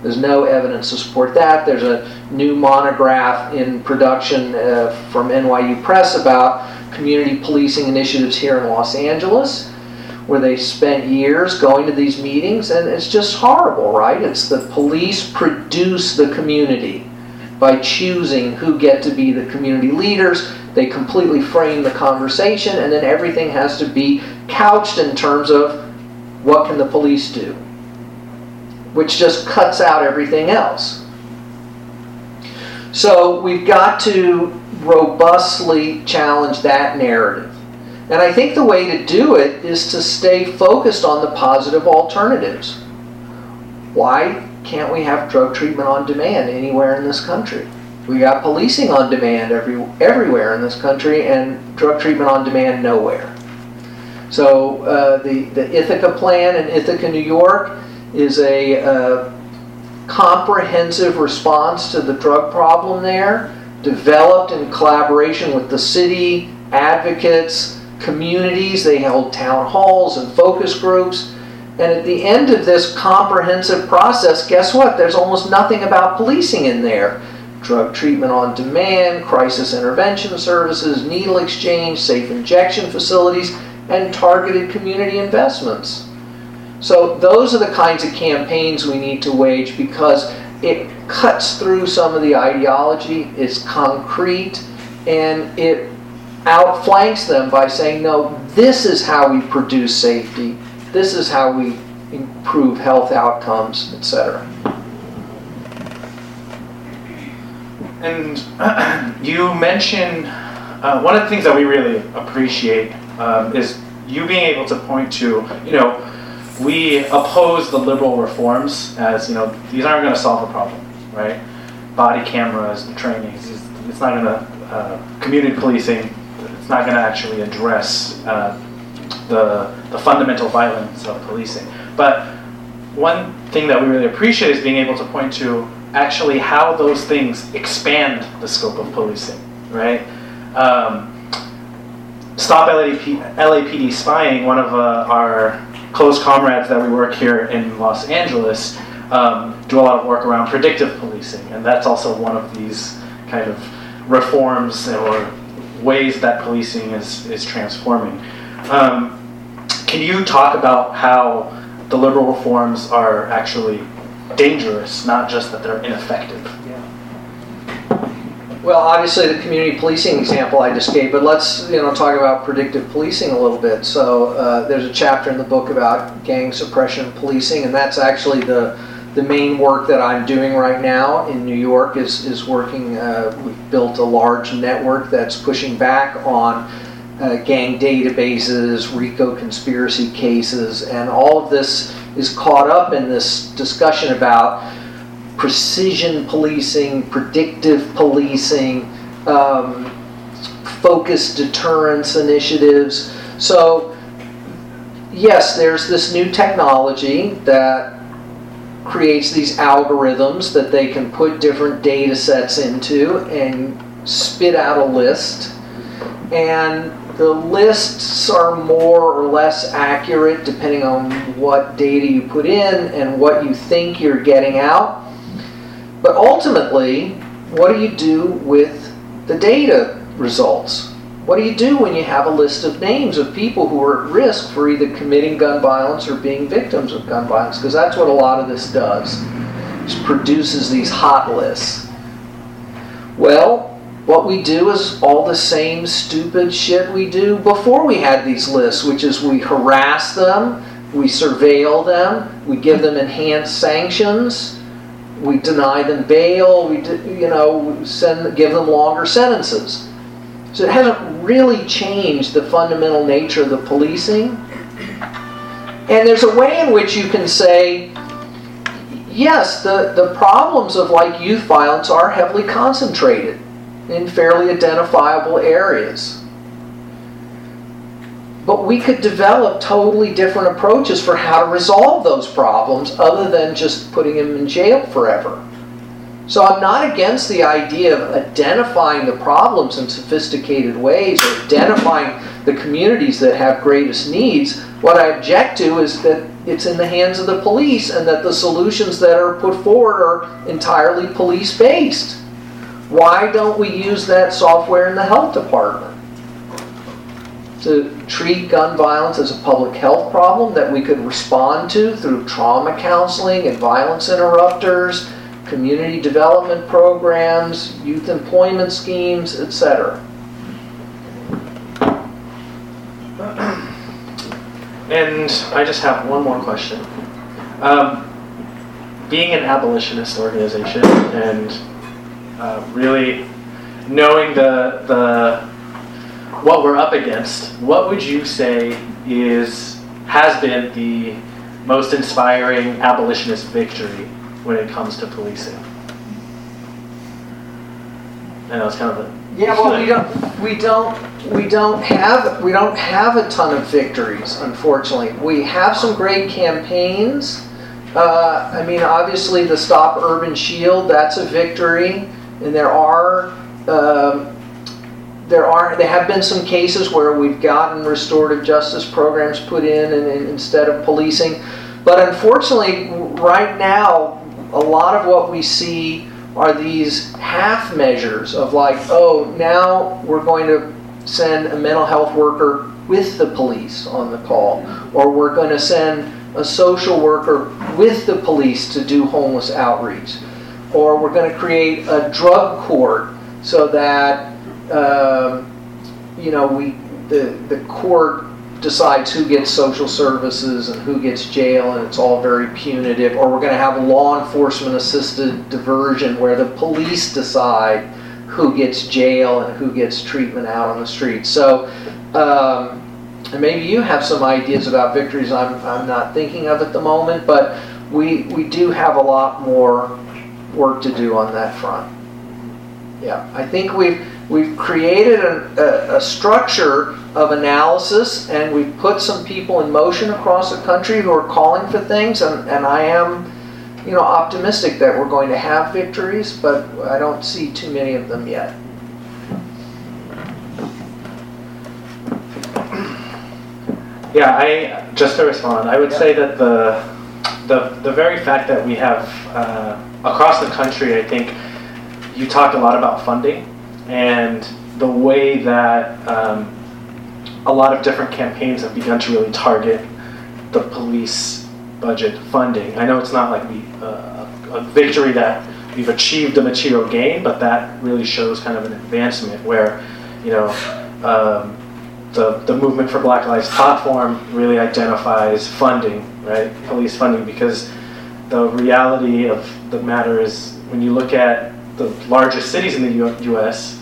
There's no evidence to support that. There's a new monograph in production uh, from NYU Press about community policing initiatives here in Los Angeles where they spent years going to these meetings, and it's just horrible, right? It's the police produce the community by choosing who get to be the community leaders. They completely frame the conversation, and then everything has to be couched in terms of what can the police do, which just cuts out everything else. So we've got to robustly challenge that narrative. And I think the way to do it is to stay focused on the positive alternatives. Why can't we have drug treatment on demand anywhere in this country? We got policing on demand every, everywhere in this country and drug treatment on demand nowhere. So uh, the, the Ithaca plan in Ithaca, New York is a uh, comprehensive response to the drug problem there, developed in collaboration with the city, advocates, communities, they held town halls and focus groups. And at the end of this comprehensive process, guess what? There's almost nothing about policing in there. Drug treatment on demand, crisis intervention services, needle exchange, safe injection facilities, and targeted community investments. So, those are the kinds of campaigns we need to wage because it cuts through some of the ideology, it's concrete, and it outflanks them by saying, no, this is how we produce safety, this is how we improve health outcomes, etc. And you mentioned uh, one of the things that we really appreciate um, is you being able to point to, you know, we oppose the liberal reforms as, you know, these aren't going to solve the problem, right? Body cameras, the training, it's not going to, uh, community policing, it's not going to actually address uh, the, the fundamental violence of policing. But one thing that we really appreciate is being able to point to actually how those things expand the scope of policing, right? Um, Stop LAP, LAPD spying, one of uh, our close comrades that we work here in Los Angeles, um, do a lot of work around predictive policing, and that's also one of these kind of reforms or ways that policing is, is transforming. Um, can you talk about how the liberal reforms are actually dangerous, not just that they're ineffective? Well, obviously the community policing example I just gave, but let's you know talk about predictive policing a little bit. So uh, there's a chapter in the book about gang suppression policing, and that's actually the the main work that I'm doing right now in New York is, is working, uh, we've built a large network that's pushing back on uh, gang databases, RICO conspiracy cases, and all of this is caught up in this discussion about precision policing, predictive policing, um, focused deterrence initiatives. So, yes, there's this new technology that creates these algorithms that they can put different data sets into and spit out a list. and the lists are more or less accurate depending on what data you put in and what you think you're getting out. But ultimately, what do you do with the data results? What do you do when you have a list of names of people who are at risk for either committing gun violence or being victims of gun violence? Because that's what a lot of this does. It produces these hot lists. Well, what we do is all the same stupid shit we do before we had these lists, which is we harass them, we surveil them, we give them enhanced sanctions, we deny them bail, we you know send give them longer sentences. So it hasn't really changed the fundamental nature of the policing. And there's a way in which you can say, yes, the, the problems of like youth violence are heavily concentrated in fairly identifiable areas. But we could develop totally different approaches for how to resolve those problems other than just putting them in jail forever. So I'm not against the idea of identifying the problems in sophisticated ways or identifying the communities that have greatest needs. What I object to is that it's in the hands of the police and that the solutions that are put forward are entirely police based. Why don't we use that software in the health department? To treat gun violence as a public health problem that we could respond to through trauma counseling and violence interrupters, community development programs, youth employment schemes, etc. And I just have one more question. Um, being an abolitionist organization and uh, really knowing the the what we're up against, what would you say is has been the most inspiring abolitionist victory when it comes to policing? I know it's kind of a Yeah, well, we don't, we don't, we don't have, we don't have a ton of victories, unfortunately. We have some great campaigns. Uh, I mean, obviously, the Stop Urban Shield, that's a victory. And there are, um, there are, there have been some cases where we've gotten restorative justice programs put in and, and instead of policing. But unfortunately, right now, a lot of what we see are these half measures of like, oh, now we're going to send a mental health worker with the police on the call, or we're going to send a social worker with the police to do homeless outreach or we're going to create a drug court so that um, you know we the the court decides who gets social services and who gets jail and it's all very punitive or we're going to have law enforcement assisted diversion where the police decide who gets jail and who gets treatment out on the street so um, and maybe you have some ideas about victories I'm, I'm not thinking of at the moment but we we do have a lot more work to do on that front. Yeah, I think we've we've created a, a, a, structure of analysis and we've put some people in motion across the country who are calling for things and, and I am you know optimistic that we're going to have victories but I don't see too many of them yet. Yeah, I just to respond, I would yeah. say that the the the very fact that we have uh, across the country, I think you talked a lot about funding and the way that um, a lot of different campaigns have begun to really target the police budget funding. I know it's not like we, uh, a victory that we've achieved a material gain, but that really shows kind of an advancement where, you know, um, the, the movement for Black Lives platform really identifies funding, right? Police funding, because the reality of the matter is when you look at the largest cities in the U- US,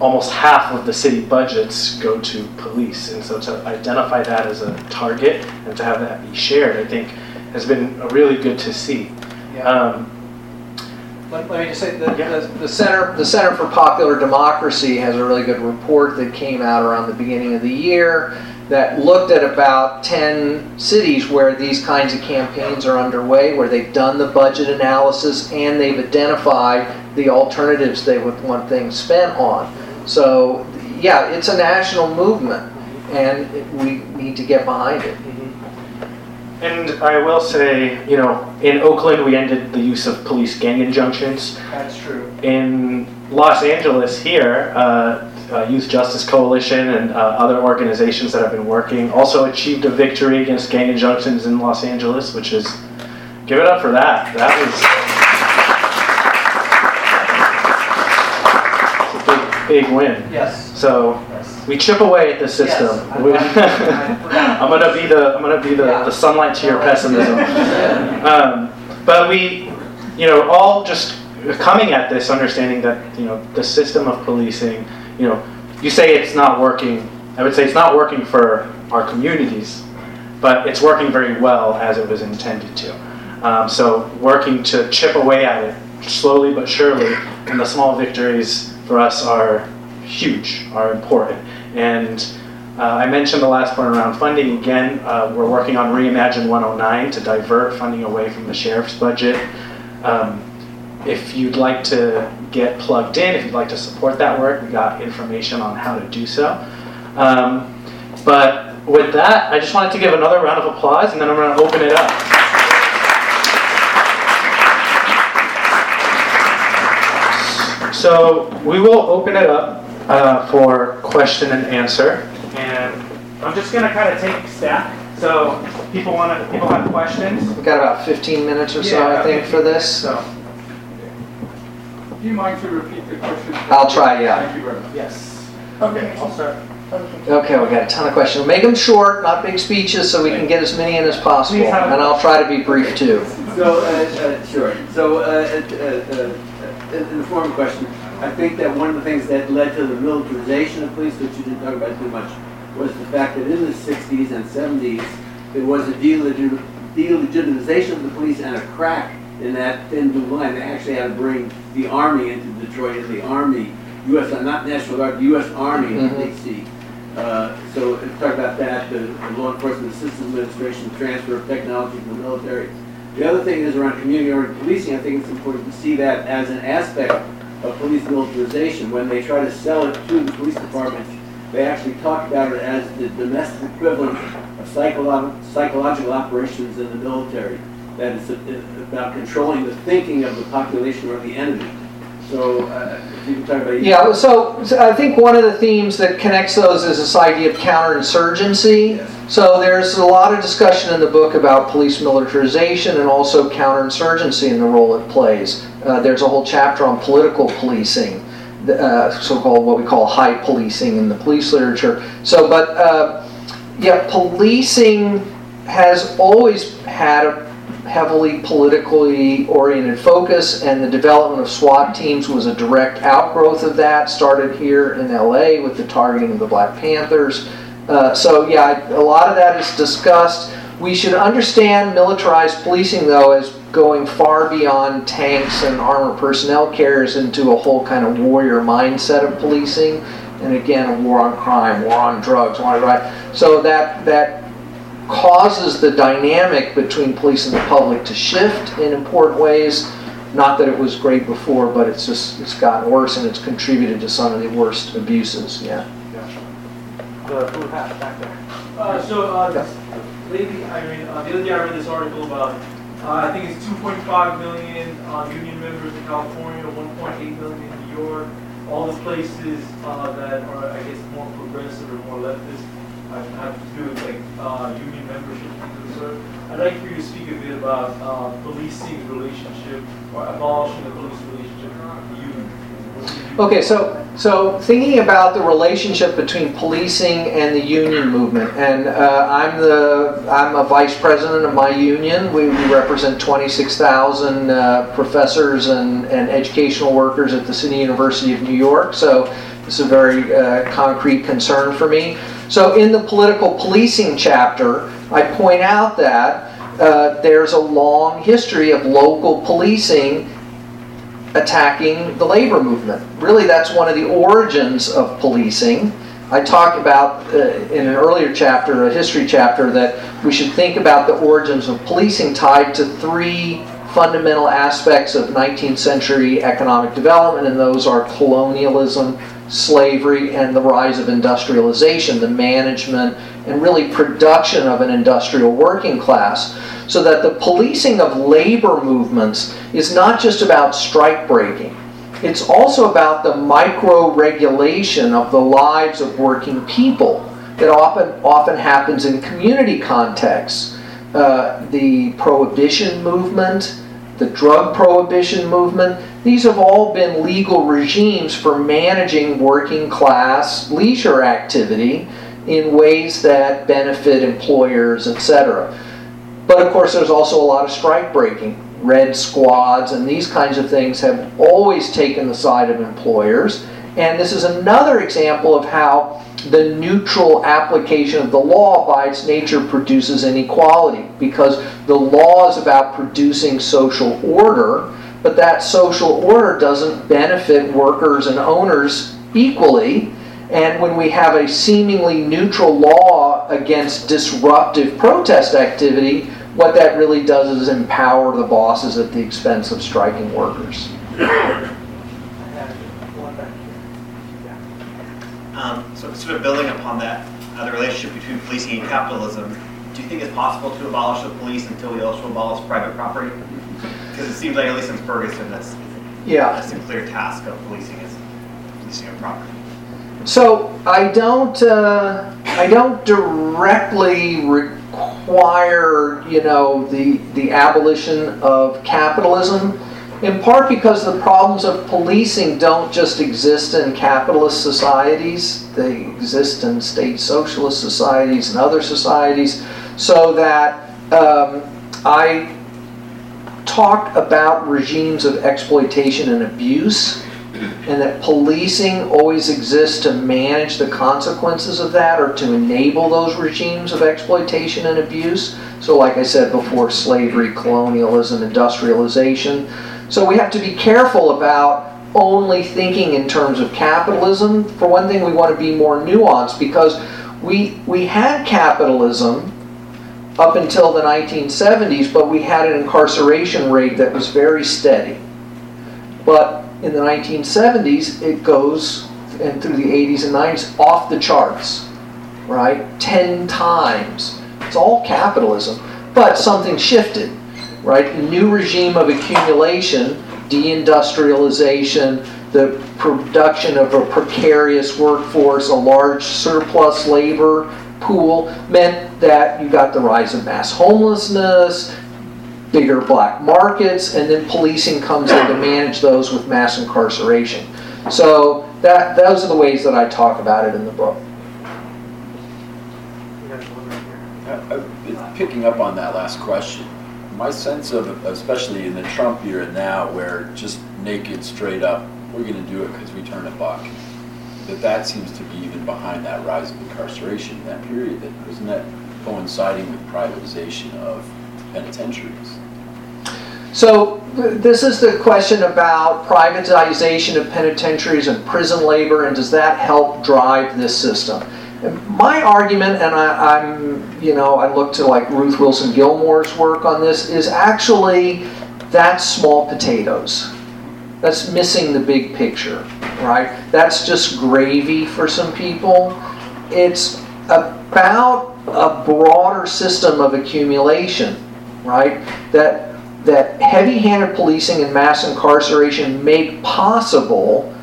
almost half of the city budgets go to police. And so to identify that as a target and to have that be shared, I think has been really good to see. Yeah. Um, let, let, me just say the, yeah. the, the, Center the Center for Popular Democracy has a really good report that came out around the beginning of the year that looked at about 10 cities where these kinds of campaigns are underway, where they've done the budget analysis and they've identified the alternatives they would want things spent on. So, yeah, it's a national movement, and we need to get behind it. And I will say, you know, in Oakland, we ended the use of police gang injunctions. That's true. In Los Angeles, here, uh, uh, Youth Justice Coalition and uh, other organizations that have been working also achieved a victory against gang injunctions in Los Angeles, which is give it up for that. That was a big, win. Yes. So we chip away at the system. Yes, We- I'm gonna be the I'm gonna be the, Yeah. the sunlight to your pessimism. Um, but we, you know, all just coming at this understanding that you know the system of policing, you know, you say it's not working. I would say it's not working for our communities, but it's working very well as it was intended to. Um, so working to chip away at it slowly but surely, and the small victories for us are huge, are important. And uh, I mentioned the last point around funding again. Uh, we're working on Reimagine 109 to divert funding away from the sheriff's budget. Um, if you'd like to get plugged in, if you'd like to support that work, we've got information on how to do so. Um, but with that, I just wanted to give another round of applause and then I'm going to open it up. So we will open it up uh, for question and answer, and I'm just gonna kind of take stack. So people want to, people have questions. We've got about 15 minutes or so, Yeah, I think, for this. So Do you mind to repeat the question? I'll try, yeah. Thank you very much. yes. Okay, I'll start. Okay, we got a ton of questions. Make them short, not big speeches, so we can get as many in as possible. And I'll try to be brief too. So, uh, uh, sure. So, uh, uh, uh, uh, in the former question, I think that one of the things that led to the militarization of police, which you didn't talk about too much, was the fact that in the 60s and 70s, there was a delegit- delegitimization of the police and a crack in that thin blue line. They actually had to bring the Army into Detroit, and the Army, U.S., not National Guard, the U.S. Army in Mhm. D.C. Uh, So, talk about that, the the Law Enforcement Assistance Administration, transfer of technology from the military. The other thing is around community-oriented policing, I think it's important to see that as an aspect of police militarization. When they try to sell it to the police departments, they actually talk about it as the domestic equivalent of psycholo- psychological operations in the military. That it's uh, about controlling the thinking of the population or the enemy. So, uh, you can talk about. Yeah, so so I think one of the themes that connects those is this idea of counterinsurgency. Yes. So there's a lot of discussion in the book about police militarization and also counterinsurgency and the role it plays. Uh, there's a whole chapter on political policing, uh, so-called what we call high policing in the police literature. So, but uh, yeah, policing has always had a heavily politically oriented focus, and the development of SWAT teams was a direct outgrowth of that. Started here in LA with the targeting of the Black Panthers. Uh, so, yeah, a lot of that is discussed. We should understand militarized policing, though, as going far beyond tanks and armored personnel carriers into a whole kind of warrior mindset of policing. And again, a war on crime, war on drugs, war on right. So that that causes the dynamic between police and the public to shift in important ways. Not that it was great before, but it's just it's gotten worse and it's contributed to some of the worst abuses. Yeah. The blue hat back there. Uh, so, uh, this lady, I mean, uh, the other day I read this article about, uh, I think it's 2.5 million uh, union members in California, 1.8 million in New York, all the places uh, that are, I guess, more progressive or more leftist have, have to do with like uh, union membership things of. I'd like for you to speak a bit about uh, policing relationship or abolishing the police relationship the union. Okay, so so thinking about the relationship between policing and the union movement, and uh, I'm the I'm a vice president of my union. We, we represent 26,000 uh, professors and, and educational workers at the City University of New York. So is a very uh, concrete concern for me. So in the political policing chapter, I point out that uh, there's a long history of local policing attacking the labor movement. Really, that's one of the origins of policing. I talk about uh, in an earlier chapter, a history chapter, that we should think about the origins of policing tied to three fundamental aspects of 19th century economic development, and those are colonialism, slavery and the rise of industrialization, the management and really production of an industrial working class. So that the policing of labor movements is not just about strike breaking. It's also about the micro regulation of the lives of working people that often often happens in community contexts. Uh, the prohibition movement, the drug prohibition movement, these have all been legal regimes for managing working class leisure activity in ways that benefit employers, etc. But of course, there's also a lot of strike breaking. Red squads and these kinds of things have always taken the side of employers. And this is another example of how the neutral application of the law by its nature produces inequality because the law is about producing social order, but that social order doesn't benefit workers and owners equally. And when we have a seemingly neutral law against disruptive protest activity, what that really does is empower the bosses at the expense of striking workers. Um, so sort of building upon that, uh, the relationship between policing and capitalism, do you think it's possible to abolish the police until we also abolish private property? Because it seems like, at least in Ferguson, that's, Yeah. that's a clear task of policing is policing of property. So I don't, uh, I don't directly require, you know, the the abolition of capitalism. In part because the problems of policing don't just exist in capitalist societies; they exist in state socialist societies and other societies. So that um, I talk about regimes of exploitation and abuse and that policing always exists to manage the consequences of that or to enable those regimes of exploitation and abuse. So, like I said before, slavery, colonialism, industrialization. So, we have to be careful about only thinking in terms of capitalism. For one thing, we want to be more nuanced because we, we had capitalism up until the 1970s, but we had an incarceration rate that was very steady. But in the 1970s, it goes, and through the 80s and 90s, off the charts, right? 10 times. It's all capitalism. But something shifted, right? A new regime of accumulation, deindustrialization, the production of a precarious workforce, a large surplus labor pool, meant that you got the rise of mass homelessness, bigger black markets, and then policing comes in to manage those with mass incarceration. So that those are the ways that I talk about it in the book. Uh, uh, Picking up on that last question, my sense of, especially in the Trump era now, where just naked, straight up, we're going to do it because we turn a buck, that that seems to be even behind that rise of incarceration in that period. That wasn't that coinciding with privatization of penitentiaries? So this is the question about privatization of penitentiaries and prison labor, and does that help drive this system? My argument, and I, am you know, I look to like Ruth Wilson Gilmore's work on this, is actually that's small potatoes. That's missing the big picture, right? That's just gravy for some people. It's about a broader system of accumulation, right? That that heavy-handed policing and mass incarceration make possible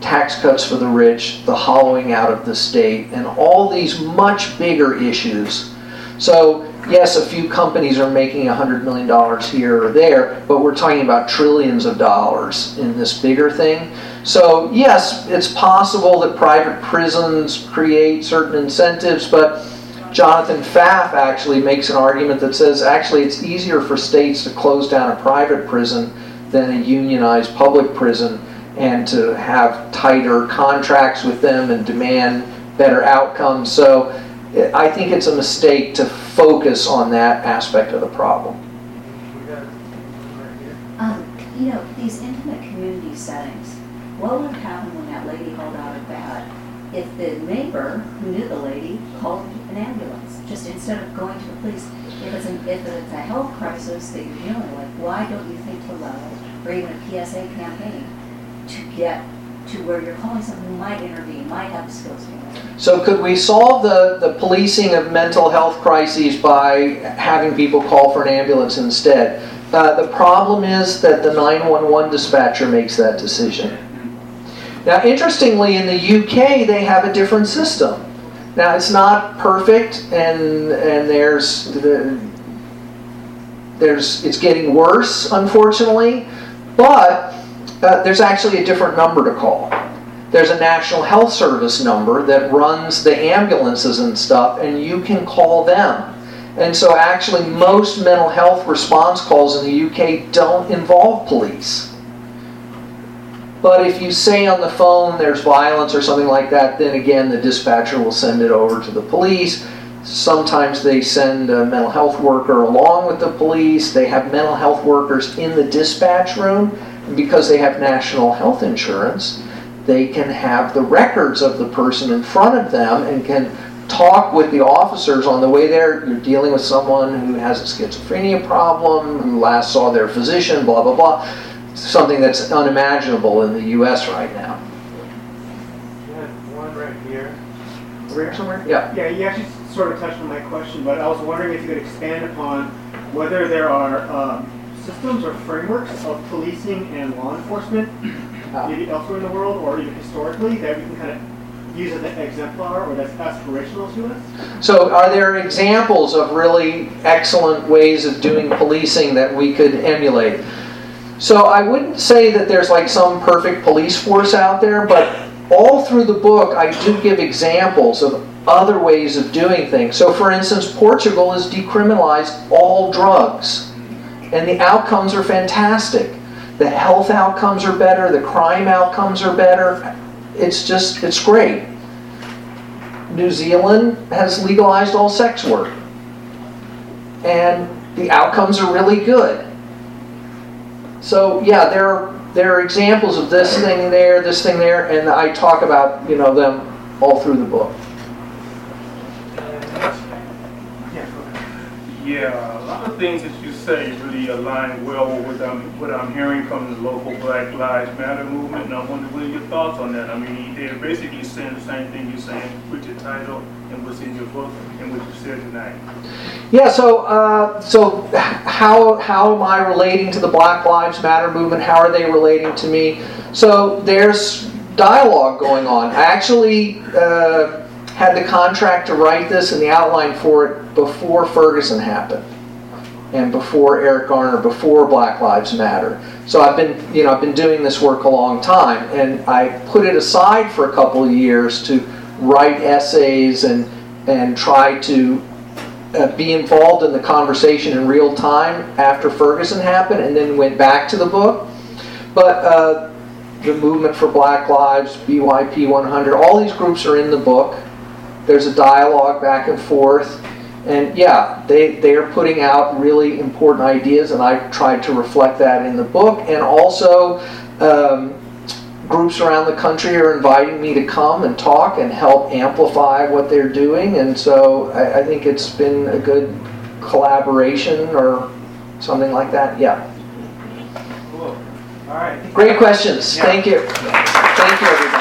tax cuts for the rich, the hollowing out of the state, and all these much bigger issues. So, yes, a few companies are making $100 million here or there, but we're talking about trillions of dollars in this bigger thing. So, yes, it's possible that private prisons create certain incentives, but Jonathan Pfaff actually makes an argument that says actually it's easier for states to close down a private prison than a unionized public prison and to have tighter contracts with them and demand better outcomes. So I think it's a mistake to focus on that aspect of the problem. Um, you know, these intimate community settings, what would happen when that lady held out a bat if the neighbor who knew the lady called an ambulance, just instead of going to the police? If it's, an, if it's a health crisis that you're dealing with, why don't you think to level, or even a PSA campaign, to get to where you're calling someone who might intervene, might have the skills. So could we solve the, the policing of mental health crises by having people call for an ambulance instead? Uh, the problem is that the 911 dispatcher makes that decision. Now, interestingly, in the UK, they have a different system. Now, it's not perfect, and and there's the, there's it's getting worse, unfortunately, but uh, there's actually a different number to call. There's a National Health Service number that runs the ambulances and stuff, and you can call them. And so, actually, most mental health response calls in the UK don't involve police. But if you say on the phone there's violence or something like that, then again the dispatcher will send it over to the police. Sometimes they send a mental health worker along with the police. They have mental health workers in the dispatch room. And because they have national health insurance, they can have the records of the person in front of them and can talk with the officers on the way there. You're dealing with someone who has a schizophrenia problem, who last saw their physician, blah, blah, blah something that's unimaginable in the U.S. right now. Yeah, one right here. Over here somewhere? Yeah. Yeah, you actually sort of touched on my question, but I was wondering if you could expand upon whether there are um, systems or frameworks of policing and law enforcement, uh, maybe elsewhere in the world or even historically, that we can kind of use as an exemplar or that's aspirational to us? So, are there examples of really excellent ways of doing policing that we could emulate? So I wouldn't say that there's like some perfect police force out there, but all through the book I do give examples of other ways of doing things. So for instance, Portugal has decriminalized all drugs, and the outcomes are fantastic. The health outcomes are better, the crime outcomes are better. It's just, it's great. New Zealand has legalized all sex work, and the outcomes are really good. So yeah, there are there are examples of this thing there, this thing there, and I talk about you know them all through the book. Yeah, a lot of things that you say really align well with what I'm, what I'm hearing from the local Black Lives Matter movement, and I wonder what are your thoughts on that? I mean, they're basically saying the same thing you're saying with your title and what's in your book and what you said tonight. Yeah, so uh, so how how am I relating to the Black Lives Matter movement? How are they relating to me? So there's dialogue going on. I actually uh, had the contract to write this and the outline for it before Ferguson happened, and before Eric Garner, before Black Lives Matter. So I've been you know I've been doing this work a long time, and I put it aside for a couple of years to write essays and and try to uh, be involved in the conversation in real time after Ferguson happened, and then went back to the book. But uh, the movement for Black Lives, BYP 100, all these groups are in the book. There's a dialogue back and forth. And yeah, they, they are putting out really important ideas, and I've tried to reflect that in the book. And also, um, groups around the country are inviting me to come and talk and help amplify what they're doing. And so I, I think it's been a good collaboration or something like that. Yeah. Cool. All right. Great questions. Thank you. Thank you, everybody.